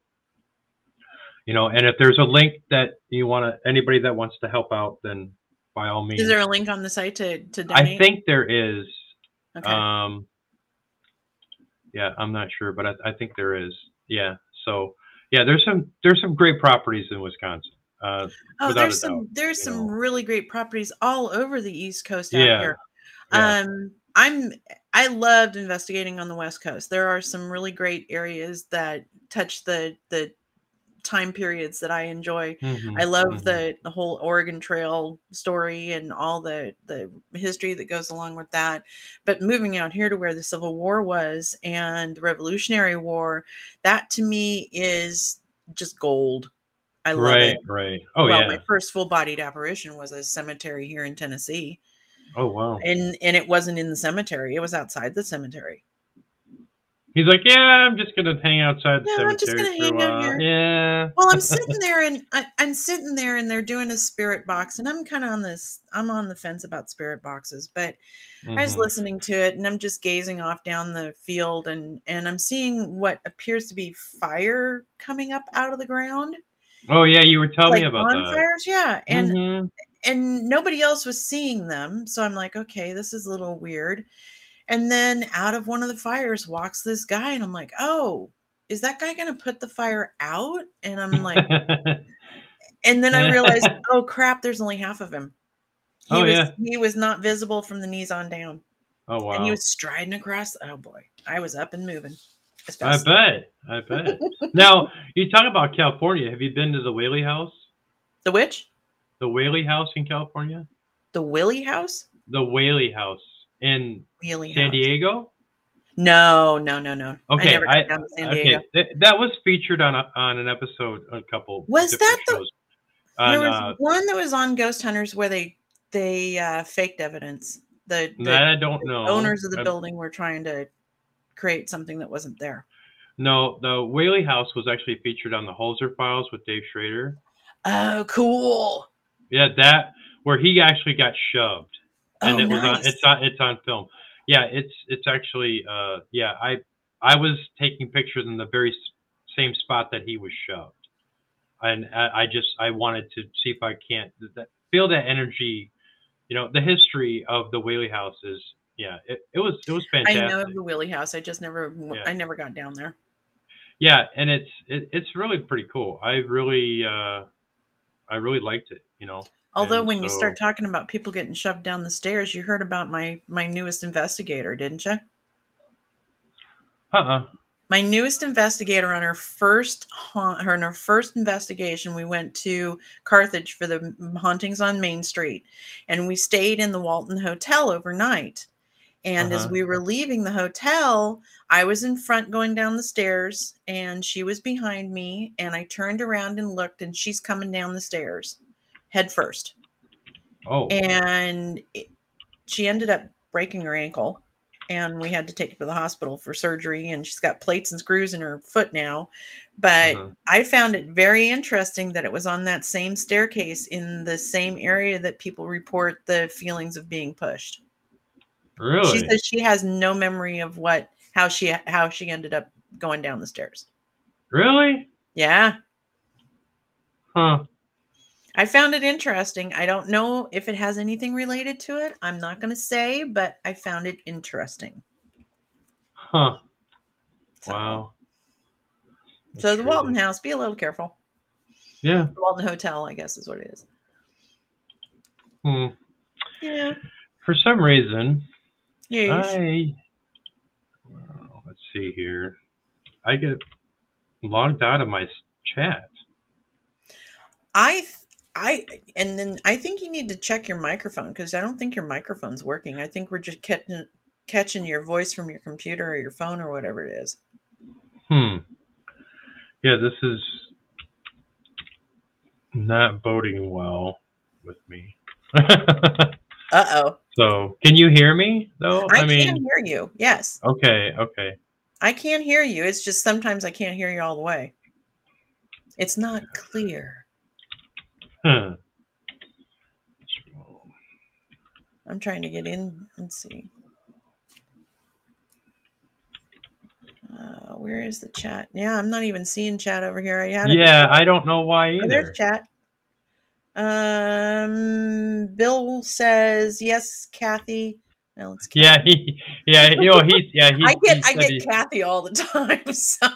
you know and if there's a link that you want to anybody that wants to help out then by all means Is there a link on the site to to donate? i think there is Okay. um, yeah, I'm not sure, but I, I think there is. Yeah. So yeah, there's some there's some great properties in Wisconsin. Uh, oh, there's some doubt, there's some know. really great properties all over the East Coast out Yeah, here. yeah. Um, I'm I loved investigating on the West Coast. There are some really great areas that touch the the time periods that I enjoy. Mhm, I love mhm. the the whole Oregon Trail story and all the the history that goes along with that. But moving out here to where the Civil War was and the Revolutionary War, that to me is just gold. I love right, it. right. Right. Oh well, yeah. my first full-bodied apparition was a cemetery here in Tennessee, Oh wow. and and it wasn't in the cemetery; it was outside the cemetery. He's like, yeah, I'm just gonna hang outside the Yeah, I'm just cemetery gonna for a hang out while. here. Yeah. Well, I'm sitting there and I, I'm sitting there and they're doing a spirit box, and I'm kind of on this. I'm on the fence about spirit boxes, but I was Mhm. listening to it and I'm just gazing off down the field and and I'm seeing what appears to be fire coming up out of the ground, Oh yeah, you were telling like me about that. bonfires. Yeah, and Mhm. and nobody else was seeing them, so I'm like, okay, this is a little weird. And then out of one of the fires walks this guy, and I'm like, oh, is that guy gonna put the fire out? And I'm like, and then I realized, oh crap, there's only half of him. He Oh, was yeah. he was not visible from the knees on down. oh wow. And he was striding across. Oh boy, I was up and moving. I bet. I bet. now you talk about California. Have you been to the Whaley House? The witch? The Whaley House in California? The Willie House? The Whaley House in Wheelie San. Diego? No, no, no, no. Okay, I I- down to San okay, th- that was featured on a, on an episode, a couple. Was that the- shows. On, there was uh, one that was on Ghost Hunters where they they uh, faked evidence. The, the that I don't know. owners of the Um, building were trying to create something that wasn't there. No, the Whaley House was actually featured on the Holzer Files with Dave Schrader. Oh, cool. Yeah, that where he actually got shoved, and oh, it was on. It's on. It's on film. Yeah, it's it's actually. Uh, yeah, I I was taking pictures in the very same spot that he was shoved, and I, I just I wanted to see if I can't that, feel that energy. You know, the history of the Whaley House is. Yeah, it, it was it was fantastic. I know of the Willie House. I just never Yeah. I never got down there. Yeah, and it's it, it's really pretty cool. I really uh I really liked it, you know. Although And when you start talking about people getting shoved down the stairs, you heard about my my newest investigator, didn't you? Uh-uh. my newest investigator on her first haunt, her on her first investigation, we went to Carthage for the hauntings on Main Street, and we stayed in the Walton Hotel overnight. And as Uh-huh. we were leaving the hotel, I was in front going down the stairs, and she was behind me. And I turned around and looked, and she's coming down the stairs head first. Oh, And it- she ended up breaking her ankle, and we had to take her to the hospital for surgery. And she's got plates and screws in her foot now. But uh-huh. I found it very interesting that it was on that same staircase in the same area that people report the feelings of being pushed. really? She says she has no memory of what how she how she ended up going down the stairs. really? Yeah, Huh. I found it interesting. I don't know if it has anything related to it. I'm not going to say, but I found it interesting. Huh. So- Wow. So the That's Walton. House, be a little careful. Yeah. The Walton Hotel, I guess, is what it is. Hmm. Yeah. For some reason, Yeah. I well, let's see here. I get logged out of my chat. I I and then I think you need to check your microphone because I don't think your microphone's working. I think we're just catching catching your voice from your computer or your phone or whatever it is. Hmm. Yeah, this is not boding well with me. Uh oh. so, can you hear me though? I, I mean, can hear you. Yes, okay, okay. I can hear you. It's just sometimes I can't hear you all the way. It's not clear. Huh. I'm trying to get in and see. Uh, where is the chat? Yeah, I'm not even seeing chat over here. I had Yeah. I don't know why Oh, either. there's chat. Um, Bill says yes, Kathy. No, it's Kathy. Yeah, he, yeah, you know, he's, yeah, he. I get he I get he- Kathy all the time. So,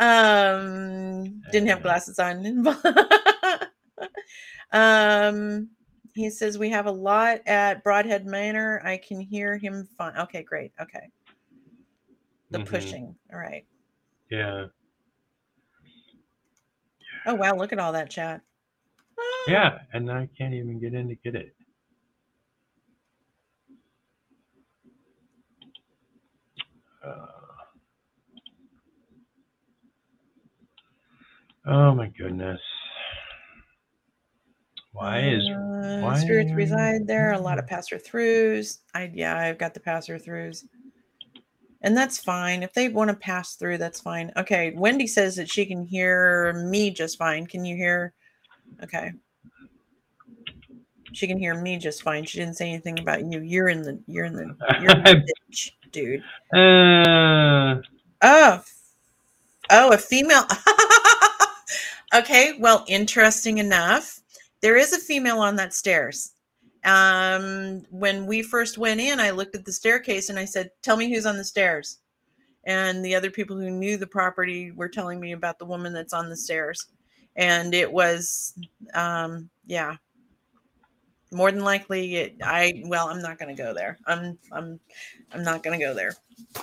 um, didn't have Uh. glasses on. um, he says we have a lot at Brodhead Manor. I can hear him fine. Okay, great. Okay, the Mhm. pushing. All right. Yeah, Oh wow, look at all that chat. Ah, yeah, and I can't even get in to get it. Uh, oh my goodness. Why is Uh, why spirits reside there? A lot of passer throughs. I yeah, I've got the passer throughs. And that's fine. If they want to pass through, that's fine. Okay. Wendy says that she can hear me just fine. Can you hear? Okay. She can hear me just fine. She didn't say anything about you. You're in the you're in the you're in the ditch, dude. uh, Oh. Oh, a female. okay, well, interesting enough. There is a female on that stairs. Um, when we first went in, I looked at the staircase and I said, Tell me who's on the stairs. And the other people who knew the property were telling me about the woman that's on the stairs. And it was, um, yeah, more than likely it, I, well, I'm not going to go there. I'm, I'm, I'm not going to go there.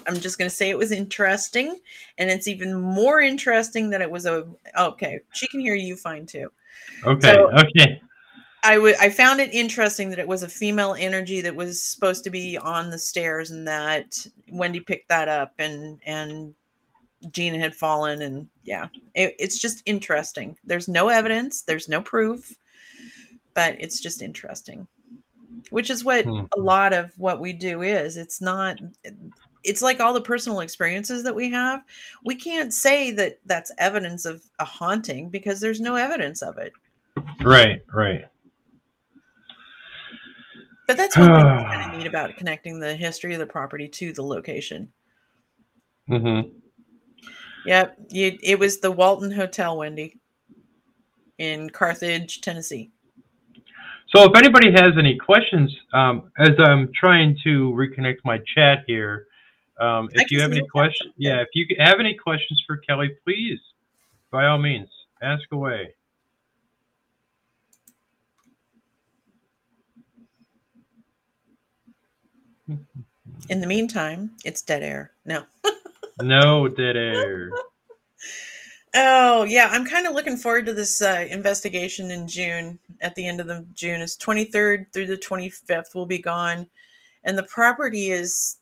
I'm just going to say it was interesting. And it's even more interesting that it was a, okay, she can hear you fine too. Okay, So- okay. I would I found it interesting that it was a female energy that was supposed to be on the stairs and that Wendy picked that up and and Gina had fallen and yeah it, it's just interesting there's no evidence there's no proof but it's just interesting which is what Hmm. a lot of what we do is it's not it's like all the personal experiences that we have we can't say that that's evidence of a haunting because there's no evidence of it Right, right. But that's one thing that's kind of neat about connecting the history of the property to the location. Mm-hmm. Yep, you, it was the Walton Hotel, Wendy, in Carthage, Tennessee. So if anybody has any questions, um, as I'm trying to reconnect my chat here, um, if you have any questions, yeah, if you have any questions for Kelly, please, by all means, ask away. In the meantime, it's dead air. No. No dead air. Oh yeah, I'm kind of looking forward to this uh, investigation in June. At the end of the June, is 23rd through the 25th. We'll be gone, and the property is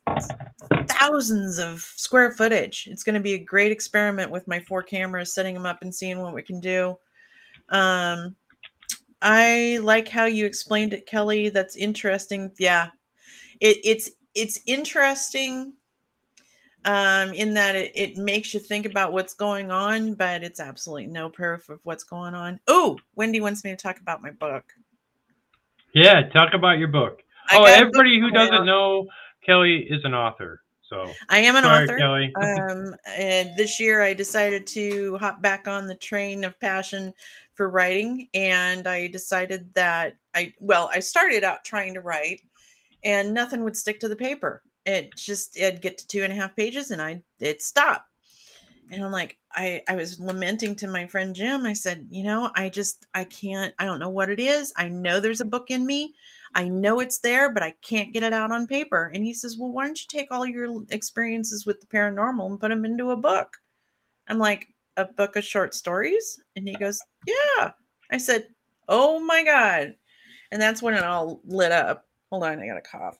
thousands of square footage. It's going to be a great experiment with my four cameras, setting them up and seeing what we can do. Um, I like how you explained it, Kelly. That's interesting. Yeah, it, it's it's interesting um, in that it, it makes you think about what's going on, but it's absolutely no proof of what's going on. Oh, Wendy wants me to talk about my book. Yeah, talk about your book. Oh, everybody who doesn't know, Kelly is an author. So I am an sorry, author. Kelly. um, and this year I decided to hop back on the train of passion for writing. And I decided that I, well, I started out trying to write and nothing would stick to the paper. It just, it'd get to two and a half pages and I, it stopped. And I'm like, I, I was lamenting to my friend Jim. I said, you know, I just, I can't, I don't know what it is. I know there's a book in me. I know it's there, but I can't get it out on paper. And he says, Well, why don't you take all your experiences with the paranormal and put them into a book? I'm like, A book of short stories? And he goes, Yeah. I said, Oh my God. And that's when it all lit up. Hold on, I got a cough.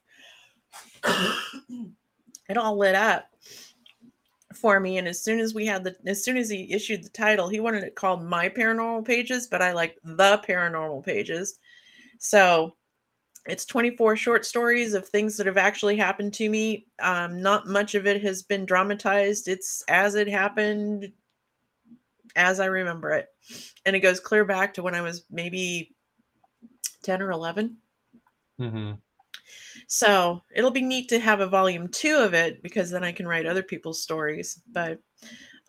it all lit up for me. And as soon as we had the, as soon as he issued the title, he wanted it called My Paranormal Pages, but I like The Paranormal Pages. So it's 24 short stories of things that have actually happened to me. Um, not much of it has been dramatized. It's as it happened, as I remember it. And it goes clear back to when I was maybe 10 or 11. hmm So it'll be neat to have a volume two of it because then I can write other people's stories. But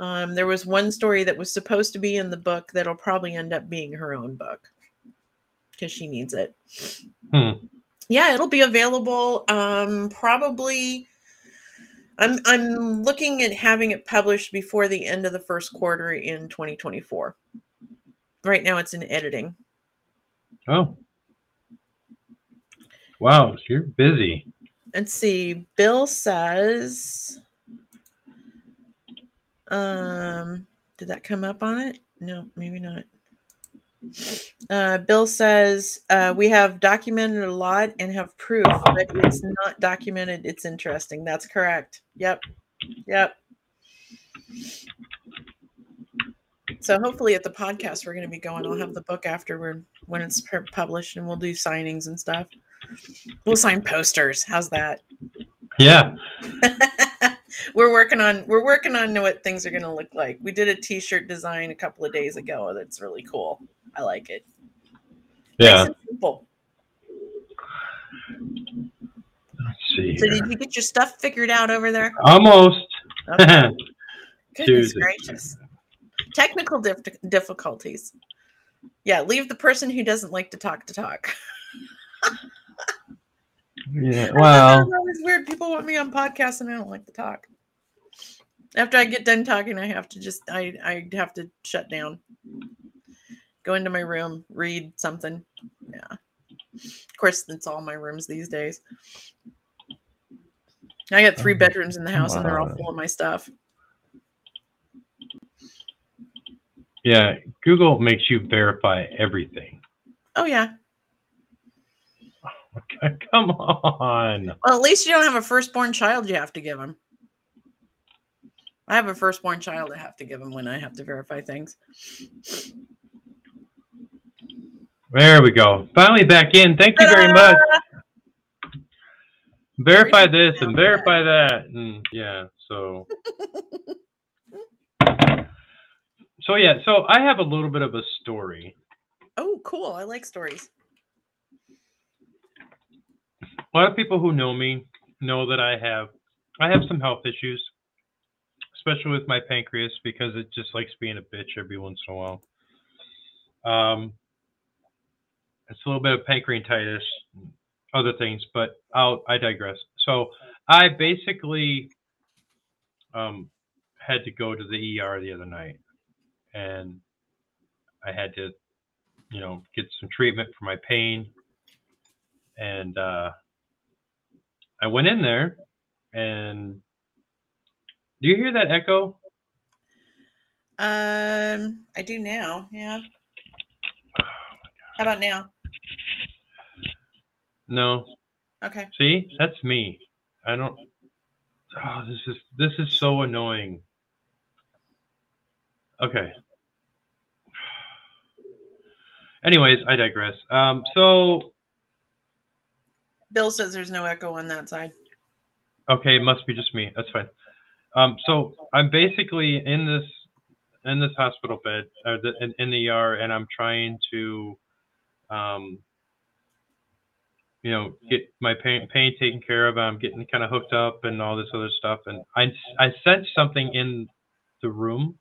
um, there was one story that was supposed to be in the book that'll probably end up being her own book because she needs it. Hmm. Yeah, it'll be available um, probably. I'm I'm looking at having it published before the end of the first quarter in 2024. Right now, it's in editing. Oh. Wow, you're busy. Let's see. Bill says, um, did that come up on it? No, maybe not. Uh, Bill says, uh, we have documented a lot and have proof, but it's not documented. It's interesting. That's correct. Yep. Yep. So hopefully at the podcast we're going to be going. I'll have the book afterward when it's published, and we'll do signings and stuff. We'll sign posters. How's that? Yeah. we're working on we're working on what things are going to look like. We did a t-shirt design a couple of days ago that's really cool. I like it. Yeah. and simple. Let's see. So did you get your stuff figured out over there? Almost. Okay. Goodness Tuesday. gracious. Technical dif- difficulties. Yeah, leave the person who doesn't like to talk to talk. yeah. Well, it's weird. People want me on podcasts and I don't like to talk. After I get done talking, I have to just I I have to shut down. Go into my room, read something. Yeah. Of course, that's all my rooms these days. I got three oh, bedrooms in the house and they're all full of my stuff. yeah. Google makes you verify everything. Oh yeah. Come on. Well, at least you don't have a firstborn child you have to give them. I have a firstborn child I have to give them when I have to verify things. There we go. Finally back in. Thank you very much. Verify this and verify that. And yeah, so. So yeah, so I have a little bit of a story. Oh, cool. I like stories. A lot of people who know me know that I have I have some health issues, especially with my pancreas because it just likes being a bitch every once in a while. Um, it's a little bit of pancreatitis, other things, but I'll I digress. So I basically um, had to go to the ER the other night, and I had to, you know, get some treatment for my pain, and uh, I went in there, and Do you hear that echo? Um, I do now. Yeah. How about now? No. Okay. See, that's me. I don't. Oh, this is this is so annoying. Okay. Anyways, I digress. Um, so Bill says there's no echo on that side. okay, it must be just me. That's fine. Um, so I'm basically in this in this hospital bed, uh, the, in, in the ER, and I'm trying to, um, you know, get my pain, pain taken care of. I'm getting kind of hooked up and all this other stuff, and I I sensed something in the room,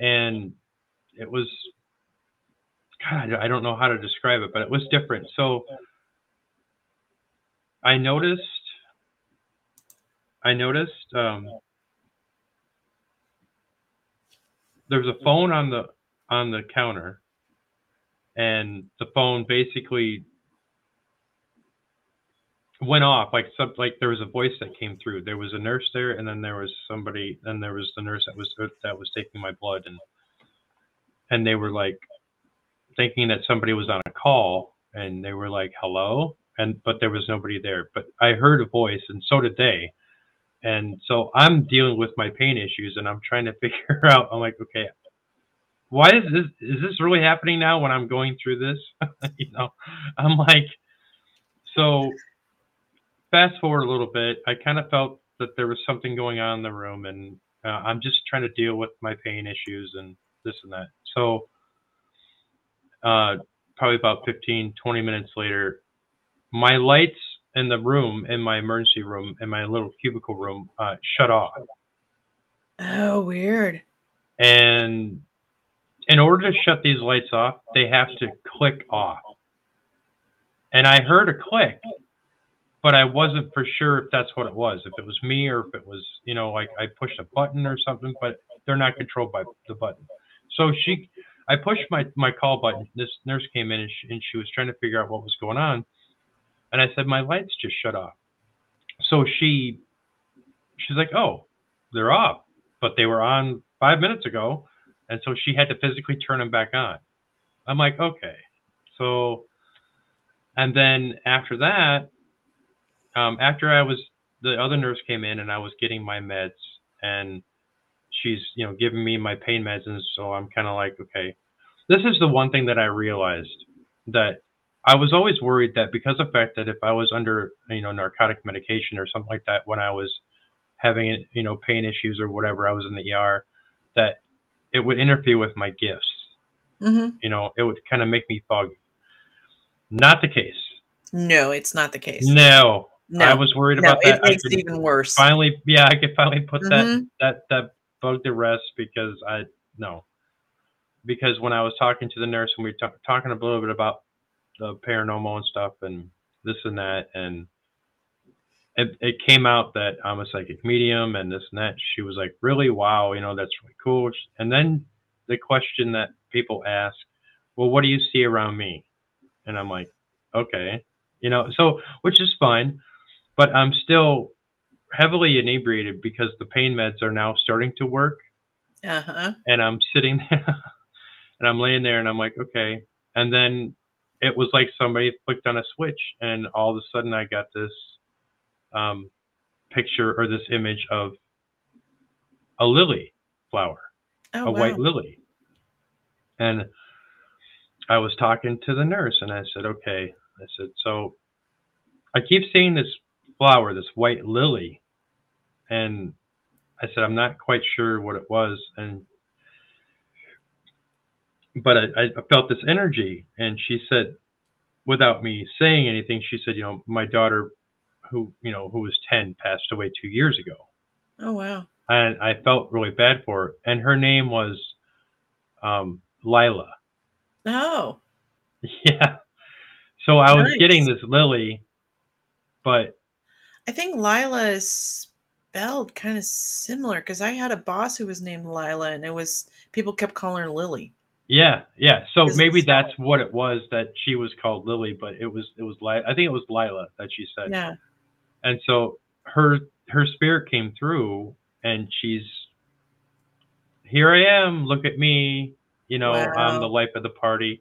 and it was, God, I don't know how to describe it, but it was different. So I noticed, I noticed. Um, there was a phone on the on the counter and the phone basically went off like some like there was a voice that came through. There was a nurse there and then there was somebody and there was the nurse that was uh, that was taking my blood and and they were like thinking that somebody was on a call and they were like hello? And but there was nobody there. But i heard a voice and so did they. And so i'm dealing with my pain issues and i'm trying to figure out i'm like okay why is this is this really happening now when i'm going through this? You know? I'm like so fast forward a little bit i kind of felt that there was something going on in the room and uh, i'm just trying to deal with my pain issues and this and that. So uh, probably about 15 20 minutes later my lights in the room in my emergency room in my little cubicle room uh, shut off. Oh, weird. and in order to shut these lights off they have to click off. And i heard a click but i wasn't for sure if that's what it was if it was me or if it was you know like i pushed a button or something but they're not controlled by the button. So she i pushed my my call button. This nurse came in and she, and she was trying to figure out what was going on. And i said my lights just shut off. So she she's like oh they're off. But they were on five minutes ago and so she had to physically turn them back on. I'm like okay. So and then after that um, after i was the other nurse came in and i was getting my meds and she's you know giving me my pain meds and so i'm kind of like okay. This is the one thing that i realized that i was always worried that because of the fact that if i was under you know narcotic medication or something like that when i was having you know pain issues or whatever i was in the er that it would interfere with my gifts. Mm-hmm. you know it would kind of make me foggy. Not the case. No, it's not the case. no, No, i was worried no, about that. I makes it even worse. finally yeah i could finally put that Mhm. that that bug to rest because i no. Because when i was talking to the nurse and we were ta- talking a little bit about the paranormal and stuff and this and that and it, it came out that i'm a psychic medium and this and that she was like really? Wow you know that's really cool. And then the question that people ask well what do you see around me? And i'm like okay. You know so which is fine but i'm still heavily inebriated because the pain meds are now starting to work Uh huh. and I'm sitting there and I'm laying there and I'm like, okay. And then it was like somebody flicked on a switch and all of a sudden I got this um, picture or this image of a lily flower, Oh, a wow. white lily. And I was talking to the nurse and I said, okay. I said, so I keep seeing this flower, this white lily. And I said, I'm not quite sure what it was. And but I, I felt this energy. And she said, without me saying anything, she said, you know, my daughter, who, you know, who was 10, passed away two years ago. Oh, wow. And I felt really bad for her. And her name was um, Lila. Oh, Yeah. So I was getting this lily, but I think Lila is spelled kind of similar because I had a boss who was named Lila, and it was people kept calling her Lily. yeah, yeah. So maybe that's what it was that she was called Lily, but it was it was Lila. I think it was Lila that she said. Yeah. and so her her spirit came through and she's here I am, look at me, you know, I'm the life of the party.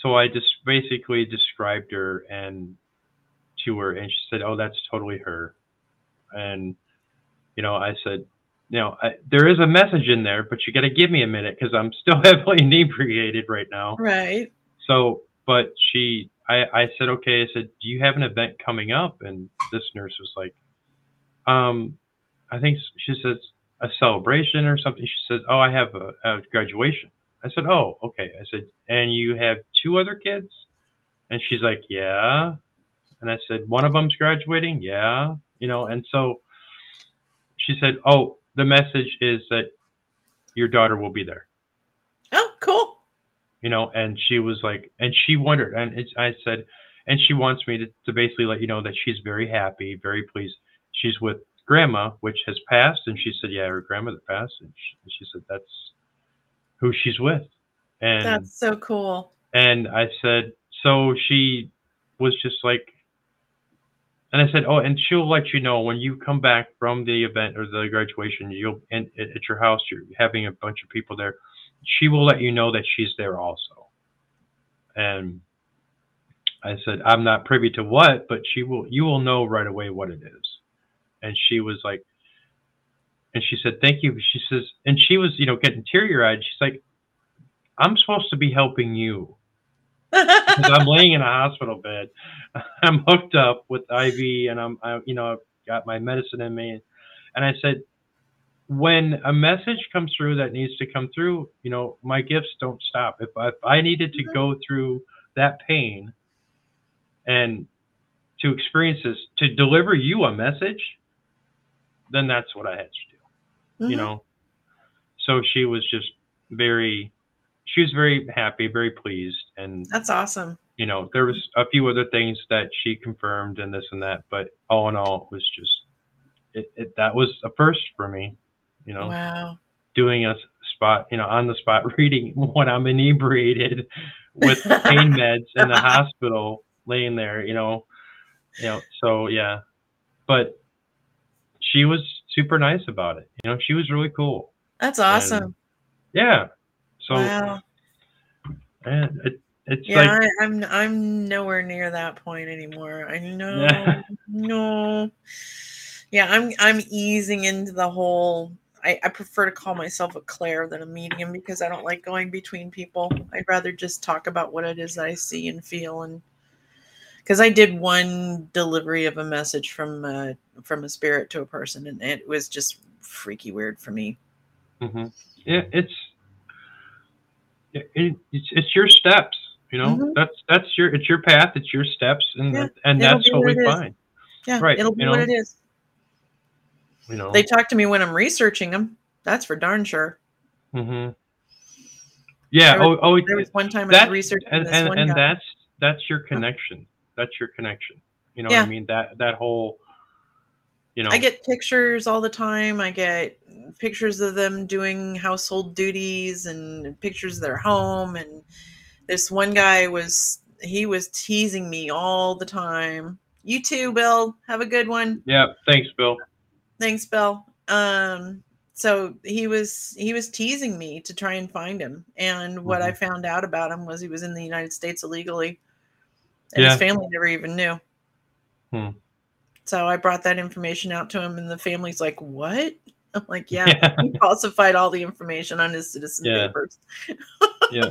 So I just basically described her and to her and she said, "Oh, that's totally her." And you know, I said, you know, I, there is a message in there, but you got to give me a minute because I'm still heavily inebriated right now. Right. So, but she, I, I said, okay. I said, do you have an event coming up? And this nurse was like, um, I think she says a celebration or something. She says, oh, I have a, a graduation. I said, oh, okay. I said, and you have two other kids? And she's like, yeah. And I said, one of them's graduating? Yeah. You know, and so she said, oh, the message is that your daughter will be there Oh, cool. you know and she was like and she wondered and it's, i said and she wants me to, to basically let you know that she's very happy very pleased she's with grandma which has passed and she said yeah her grandmother passed and she, and she said that's who she's with and That's so cool. and i said so she was just like and i said oh and she'll let you know when you come back from the event or the graduation you'll and at your house you're having a bunch of people there. She will let you know that she's there also. And i said i'm not privy to what but she will you will know right away what it is. And she was like and she said thank you. She says and she was you know getting teary eyed she's like i'm supposed to be helping you I'm laying in a hospital bed. I'm hooked up with IV, and I'm, I, you know, I've got my medicine in me. And I said, when a message comes through that needs to come through, you know, my gifts don't stop. If I, if I needed to go through that pain and to experience this, to deliver you a message, then that's what I had to do you Mhm. know so she was just very she was very happy very pleased and That's awesome. you know there was a few other things that she confirmed and this and that but all in all it was just it, it that was a first for me you know Wow. doing a spot you know on the spot reading when i'm inebriated with pain meds in the hospital laying there you know you know so yeah but she was super nice about it you know she was really cool That's awesome. yeah so wow. and it, it's Yeah, like I, I'm I'm nowhere near that point anymore. I know. Yeah. no. Yeah, I'm I'm easing into the whole. I, I prefer to call myself a Claire than a medium because I don't like going between people. I'd rather just talk about what it is that I see and feel and because I did one delivery of a message from uh, from a spirit to a person and it was just freaky weird for me. mhm. yeah it's it, it- it's it's your steps you know Mhm. that's that's your it's your path it's your steps and Yeah, and that's what what we find Yeah, Right, it'll be you what know. it is. you know They talk to me when I'm researching them. That's for darn sure. Mm-hmm. yeah There oh oh There was one time I that was researching and and, and that's that's your connection that's your connection you know what i mean that that whole you know I get pictures all the time. I get pictures of them doing household duties and pictures of their home. And this one guy was he was teasing me all the time. You too, Bill. Have a good one. yeah thanks bill Thanks, Bill. Um, so he was he was teasing me to try and find him. And what I found out about him was he was in the United States illegally, and Yeah. his family never even knew. Hmm. So I brought that information out to him, and the family's like, "What?" I'm like, "Yeah, Yeah. he falsified all the information on his citizen Yeah. papers." yeah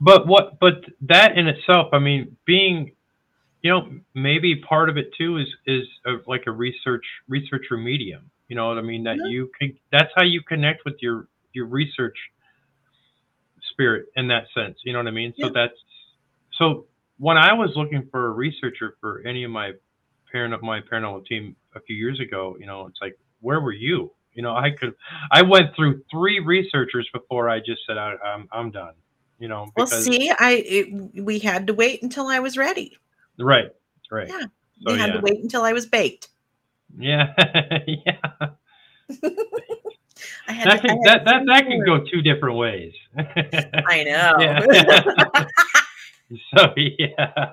but what but that in itself i mean being you know maybe part of it too is is a, like a research researcher medium you know what i mean that Mhm. you can that's how you connect with your your research spirit in that sense you know what i mean so Yeah. that's so when i was looking for a researcher for any of my parent of my paranormal team a few years ago you know it's like where were you you know i could i went through three researchers before i just said I, i'm i'm done you know Well, because see, I it, we had to wait until I was ready. right right Yeah, so we had yeah to wait until I was baked. yeah yeah I had that to, had that that, that through go two different ways. I know. Yeah. so yeah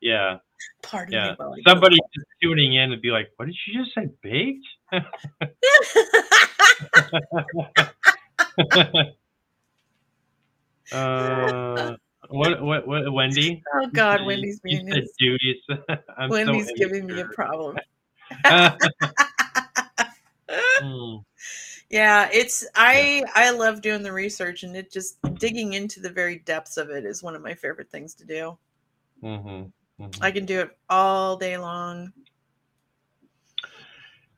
yeah Pardon Yeah. me Somebody tuning in would be like, "What did she just say? Baked?" uh, what, what? What? Wendy? oh God, Wendy's you being said his- duties. So Wendy's giving me a problem. Hmm. Yeah, it's I I love doing the research and it just digging into the very depths of it is one of my favorite things to do. Mhm, mhm. I can do it all day long.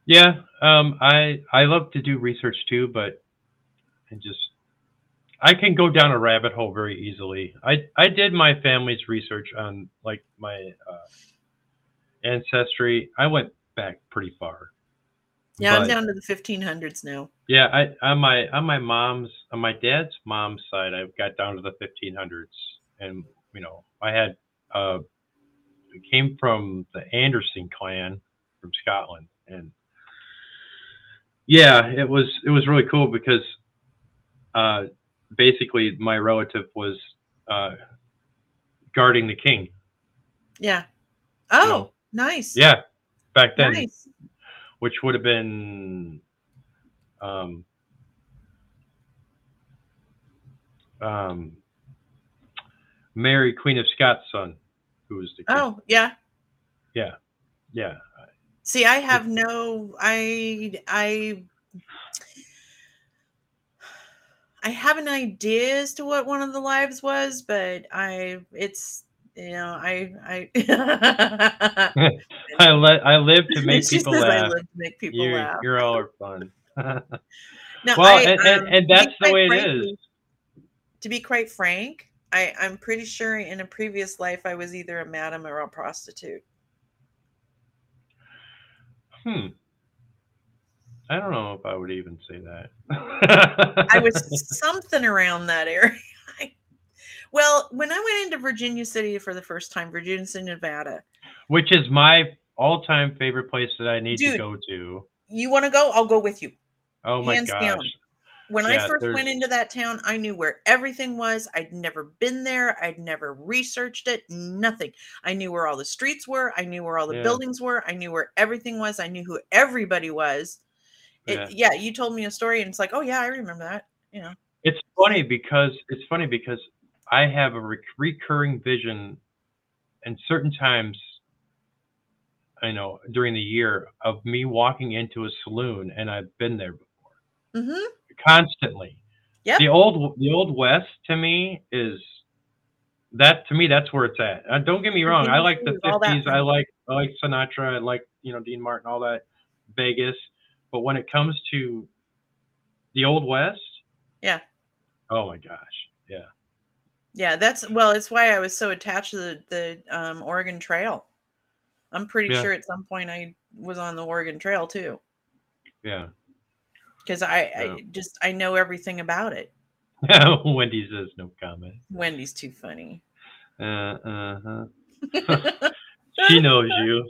Yeah, um, I I love to do research too, but I just I can go down a rabbit hole very easily. I I did my family's research on like my uh, ancestry. I went back pretty far. Yeah, I'm down to the 1500s now. Yeah, I on my on my mom's on my dad's mom's side, I've got down to the 1500s, and you know I had uh came from the Anderson clan from Scotland, and yeah, it was it was really cool because uh basically my relative was uh guarding the king. Yeah. Oh, know, nice. Yeah, back then, Nice. which would have been um, um, Mary, Queen of Scots' son, who was the king. Oh, yeah. yeah, yeah. See, I have no I I I have an idea as to what one of the lives was, but I it's you know, I I I let I live to make people says I laugh. live to make people You, laugh. you're all are fun. No, well, I, and, um, and that's the way it is. To be quite frank, I, I'm pretty sure in a previous life I was either a madam or a prostitute. Hmm. I don't know if I would even say that. I was something around that area. well, when I went into Virginia City for the first time, Virginia City, Nevada, which is my all-time favorite place that I need to go to. you want to go? I'll go with you. Oh my Hands gosh. down. When Yeah, I first there's- went into that town, I knew where everything was. I'd never been there. I'd never researched it. Nothing. I knew where all the streets were. I knew where all the Yeah. buildings were. I knew where everything was. I knew who everybody was. It, yeah. you told me a story, and it's like, oh yeah, I remember that. You know, It's funny because it's funny because I have a rec- recurring vision, and certain times, I know during the year of me walking into a saloon, and I've been there before hmm constantly. Yeah. The old the old west to me is that to me that's where it's at. Uh, don't get me wrong, I like the City is all that fifties. I like I like Sinatra. I like you know Dean Martin, all that Vegas. But when it comes to the old west, Yeah. Oh my gosh, yeah. yeah. That's well. It's why I was so attached to the the um, Oregon Trail. I'm pretty Yeah. sure at some point I was on the Oregon Trail too, Yeah. Because I, Yeah. I just I know everything about it. Wendy says no comment. Wendy's too funny. Uh, uh-huh. She knows you.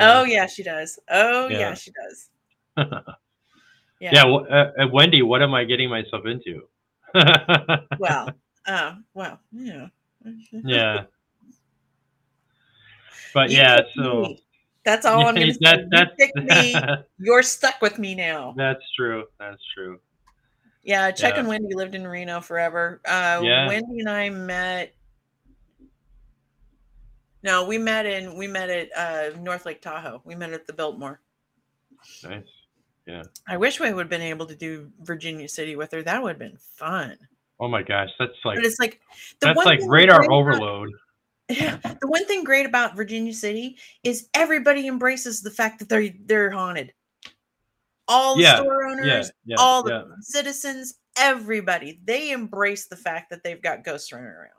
Oh yeah, she does. Oh yeah, Yeah. she does. yeah. Yeah. uh, uh, Wendy, what am I getting myself into? Well, uh, well, yeah. yeah. But You yeah, so me. That's all I'm gonna say. that, you that, me, you're stuck with me now. that's true. That's true. Yeah, Chuck Yeah. and Wendy lived in Reno forever. Uh, Yeah. Wendy and I met. No, we met in we met at uh, North Lake Tahoe. We met at the Biltmore. Nice. Yeah. I wish we would have been able to do Virginia City with her. That would have been fun. Oh my gosh, that's like but it's like that's like radar overload. Yeah, the one thing great about Virginia City is everybody embraces the fact that they're they're haunted. All the Yeah, store owners, yeah, all the citizens, everybody, they embrace the fact that they've got ghosts running around.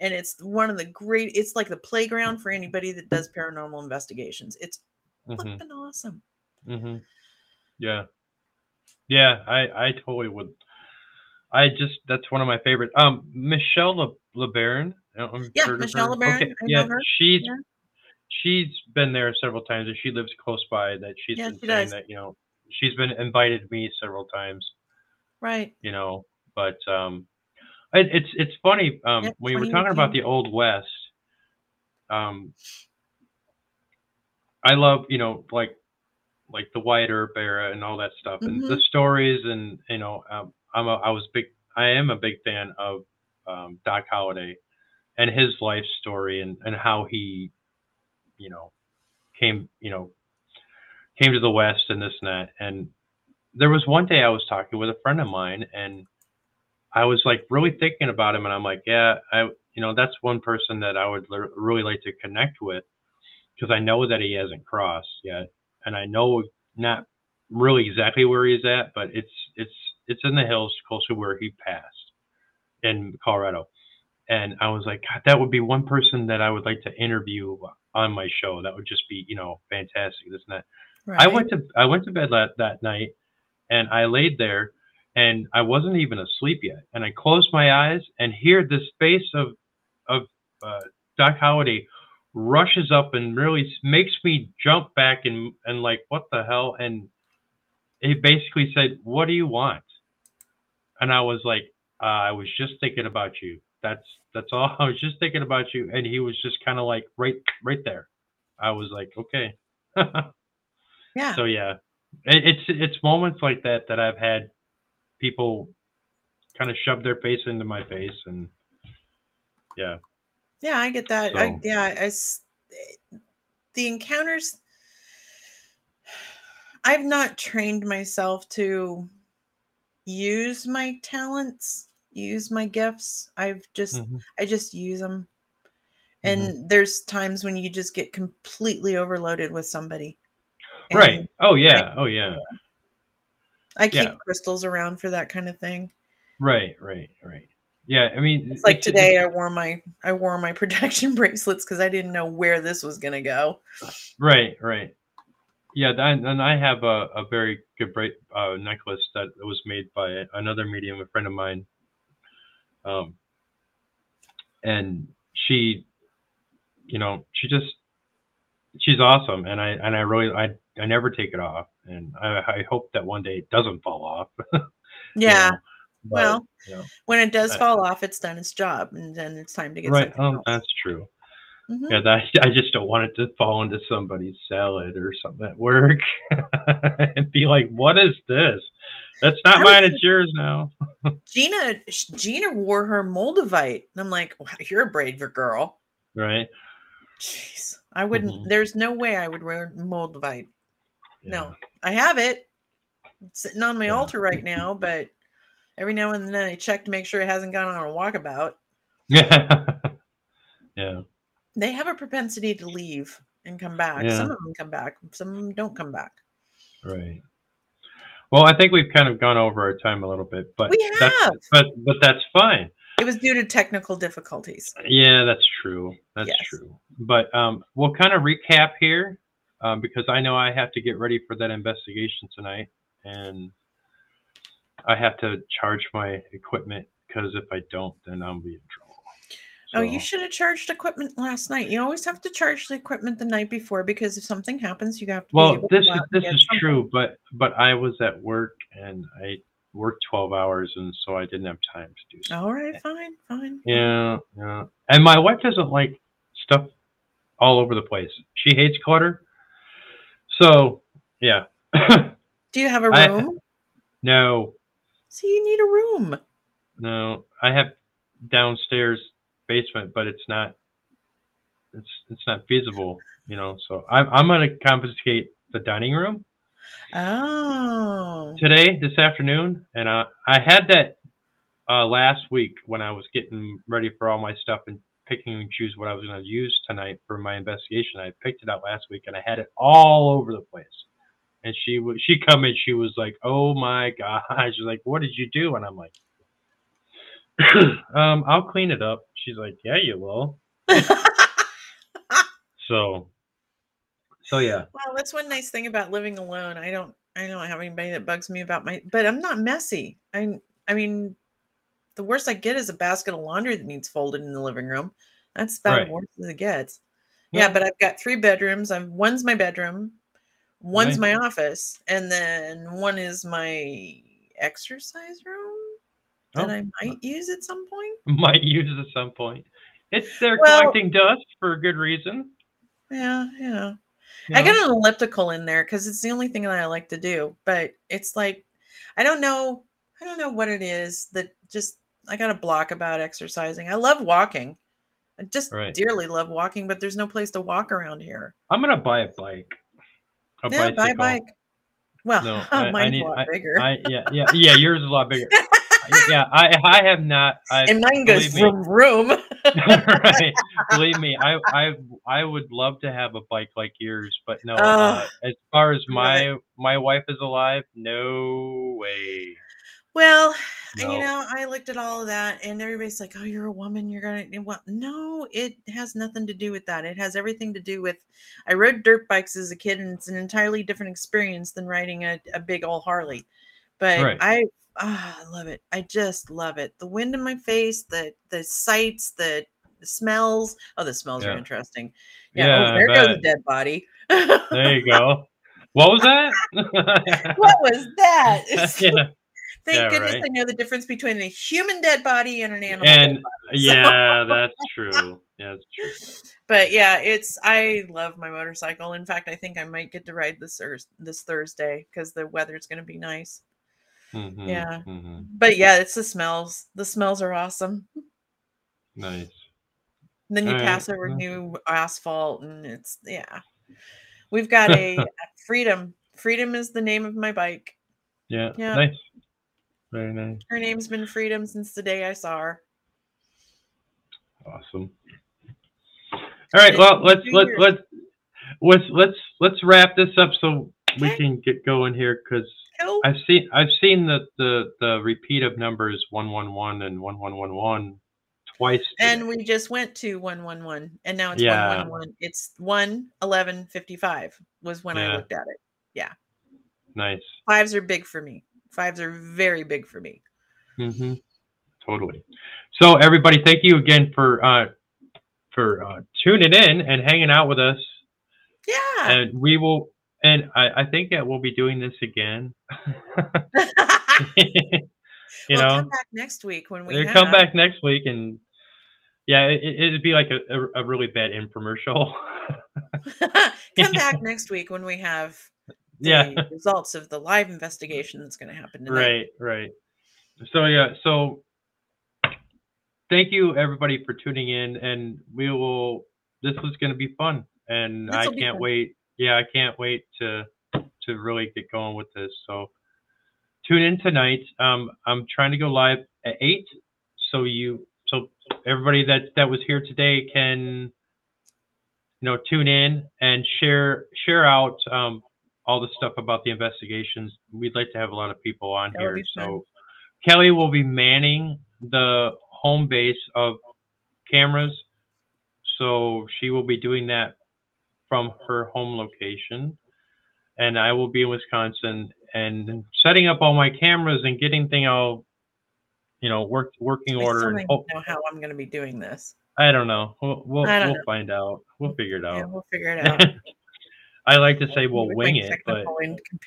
And it's one of the great it's like the playground for anybody that does paranormal investigations. It's Mhm, fucking awesome. mhm. Yeah, yeah. I I totally would. I just that's one of my favorite. Um, Michelle Le, LeBaron. I don't know if you've Yeah, heard Michelle. LeBaron, Okay, yeah, she's yeah. she's been there several times, and she lives close by. That she's Yeah, been she saying does. that you know she's been invited me several times. Right. You know, but um, it, it's it's funny um Yep, when you were talking about the old west. Um, I love you know like like the Wyatt Earp era and all that stuff and the Mhm. stories and you know um, I'm a I was big I am a big fan of um, Doc Holliday and his life story and and how he you know came you know came to the West and this and that. And there was one day I was talking with a friend of mine and I was like really thinking about him and I'm like yeah I you know that's one person that I would l- really like to connect with because I know that he hasn't crossed yet and I know not really exactly where he's at but it's it's it's in the hills close to where he passed in Colorado and I was like God, that would be one person that I would like to interview on my show that would just be you know fantastic this and that I went to I went to bed that that night, and I laid there, and I wasn't even asleep yet. And I closed my eyes and hear this face of of uh, Doc Holliday rushes up and really makes me jump back and and like what the hell? And he basically said, "What do you want?" And I was like, uh, "I was just thinking about you. That's that's all. I was just thinking about you." And he was just kind of like right right there. I was like, "Okay." Yeah. So yeah, it, it's it's moments like that that I've had people kind of shove their face into my face, and yeah, Yeah, I get that. I, yeah, I s- the encounters. I've not trained myself to use my talents, use my gifts. I've just, Mhm. I just use them. Mhm. And there's times when you just get completely overloaded with somebody. And right. Oh yeah. Oh yeah. I keep Yeah. crystals around for that kind of thing. Right. Right. Right. Yeah. I mean, It's like it's- today I wore my I wore my protection bracelets because I didn't know where this was gonna go. Right. Right. Yeah. And I have a, a very good bra- uh, necklace that was made by another medium, a friend of mine. Um, and she, you know, she just she's awesome, and I and I really I I never take it off, and I, I hope that one day it doesn't fall off. you Yeah. know, but, well, you know, when it does uh, fall off, it's done its job, and then it's time to get right? Um, else. that's true. Mhm. Yeah, that, I just don't want it to fall into somebody's salad or something at work and be like, "What is this? That's not I mine. It's yours now." Gina Gina wore her Moldavite, and I'm like, wow, "You're a braver girl." Right? Jeez, I wouldn't. Mhm. There's no way I would wear Moldavite. Yeah. No, I have it it's sitting on my Yeah. altar right now, but every now and then I check to make sure it hasn't gone on a walkabout. Yeah. yeah. They have a propensity to leave and come back. Yeah. Some of them come back. Some of them don't come back. Right. Well, I think we've kind of gone over our time a little bit, but We that's, have. but but that's fine. It was due to technical difficulties. Yeah, that's true. That's Yes. true. But um, we'll kind of recap here um, because I know I have to get ready for that investigation tonight, and I have to charge my equipment because if I don't, then I'll be in trouble. Oh, you should have charged equipment last night. You always have to charge the equipment the night before because if something happens, you have to. be Well, to this go is this is something. true, but but I was at work and I worked twelve hours, and so I didn't have time to do. So. All right, fine, fine. Yeah, yeah. And my wife doesn't like stuff all over the place. She hates clutter. So, yeah. Do you have a room? no, See, you need a room. no. I have downstairs basement, but it's not it's it's not feasible, you know. So I'm I'm gonna confiscate the dining room Oh, today, this afternoon, and uh, I had that uh, last week when I was getting ready for all my stuff and picking and choose what I was going to use tonight for my investigation. I picked it out last week and I had it all over the place. And she was she come in, she was like, "Oh my gosh!" She's like, "What did you do?" And I'm like, "Um, I'll clean it up." She's like, "Yeah, you will." So, so yeah, well, that's one nice thing about living alone. I don't, I don't have anybody that bugs me about my, but I'm not messy. I, I mean, the worst I get is a basket of laundry that needs folded in the living room. That's about Right. as worst as it gets. Yeah. Yeah, but I've got three bedrooms. I'm one's my bedroom, one's Nice. my office, and then one is my exercise room that Oh. I uh might use at some point. might use at some point. It's they're Well- collecting dust for a good reason. Yeah, yeah. you I got an elliptical in there because it's the only thing that I like to do. But it's like I don't know. I don't know what it is that just I got a block about exercising. I love walking. I just Right. dearly love walking, but there's no place to walk around here. I'm gonna buy a bike. A yeah, buy a bike. Well, No, I- I mine's need- a lot bigger. I yeah yeah yeah. Yours is a lot bigger. yeah, I I have not. I, and mine goes vroom vroom. right. Believe me, I I I would love to have a bike like yours, but no. uh, Ugh. as far as my my wife is alive, no way. Well, No. you know, I looked at all of that, and everybody's like, "Oh, you're a woman. You're gonna." What? No, it has nothing to do with that. It has everything to do with. I rode dirt bikes as a kid, and it's an entirely different experience than riding a, a big old Harley. But Right. I, ah, I love it. I just love it. The wind in my face, the the sights, the, the smells. Oh, the smells Yeah. are interesting. Yeah. Yeah, oh, there goes a dead body. There you go. What was that? what was that? yeah, Thank Yeah, goodness right. I know the difference between a human dead body and an animal. and dead body. So- yeah, that's true. Yeah, that's true. but yeah, it's I love my motorcycle. In fact, I think I might get to ride this this Thursday because the weather's going to be nice. Mhm, Yeah. mhm. But yeah, it's the smells. The smells are awesome. Nice. And then you Alright, pass over well. new asphalt, and it's yeah. We've got a, a freedom. Freedom is the name of my bike. Yeah. Yeah. Nice. Very nice. Her name's been Freedom since the day I saw her. Awesome. All right. Well, let's let's let's let's let's let's wrap this up so we can get going here because I've seen I've seen the the the repeat of numbers one one one and one one one one twice. And we just went to 111 and now it's Yeah. 111. It's 1 11 55 was when I looked at it. Yeah. Nice. Fives are big for me. Fives are very big for me. Mm-hmm. Totally. So everybody, thank you again for uh for uh, tuning in and hanging out with us. Yeah. And we will. And I, I think that we'll be doing this again. you well, know, come back next week when we have. come back next week and yeah it, it'd be like a, a, a really bad infomercial come back next week when we have the yeah results of the live investigation that's going to happen tonight. right right so yeah so thank you everybody for tuning in and we will this was going to be fun and i This'll be can't wait yeah i can't wait to to really get going with this. So tune in tonight. Um i'm trying to go live at eight. So you so everybody that that was here today can you know tune in and share share out um all the stuff about the investigations. We'd like to have a lot of people on That here. be fun. so kelly will be manning the home base of cameras. So she will be doing that from her home location and i will be in wisconsin and setting up all my cameras and getting thing all you know work working I order don't hope, know how I'm going to be doing this. i don't know we'll we'll, we'll know. find out we'll figure it Yeah, out we'll figure it out. i like to say we'll wing it but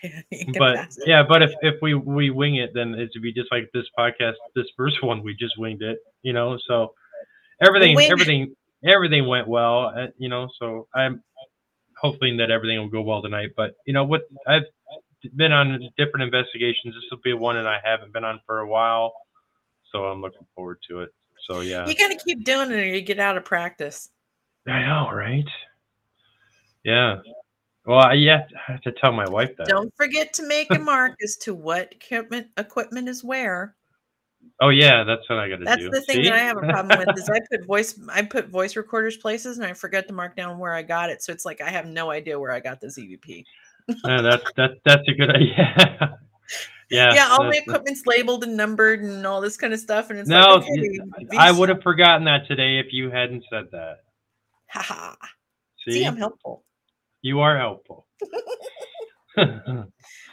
but yeah, but if, if we we wing it, then it'd be just like this podcast, this first one, we just winged it, you know. So everything everything everything went well, uh, you know. So I'm hoping that everything will go well tonight. But you know what, I've been on different investigations. This will be one that I haven't been on for a while, so I'm looking forward to it. So yeah, You got to keep doing it or you get out of practice. I know, right? Yeah. Well, I have to tell my wife that. Don't forget to make a mark as to what equipment equipment is where. Oh yeah, that's what I got to do. That's the thing See? that I have a problem with is I put voice I put voice recorders places and I forget to mark down where I got it. So it's like I have no idea where I got this EVP. Yeah, that's that's that's a good idea. yeah. yeah, all my that's- equipment's labeled and numbered and all this kind of stuff. And it's No, like okay, I would have forgotten that today if you hadn't said that. haha. See, See, I'm helpful. you are helpful. All All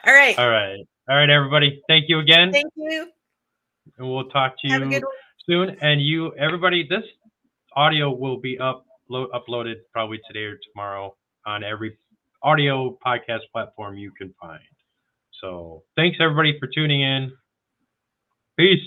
right. right, all right, everybody. Thank you again, Thank you. And we'll talk to you soon. And you, everybody, this audio will be up uploaded probably today or tomorrow on every audio podcast platform you can find. So, thanks everybody for tuning in. Peace.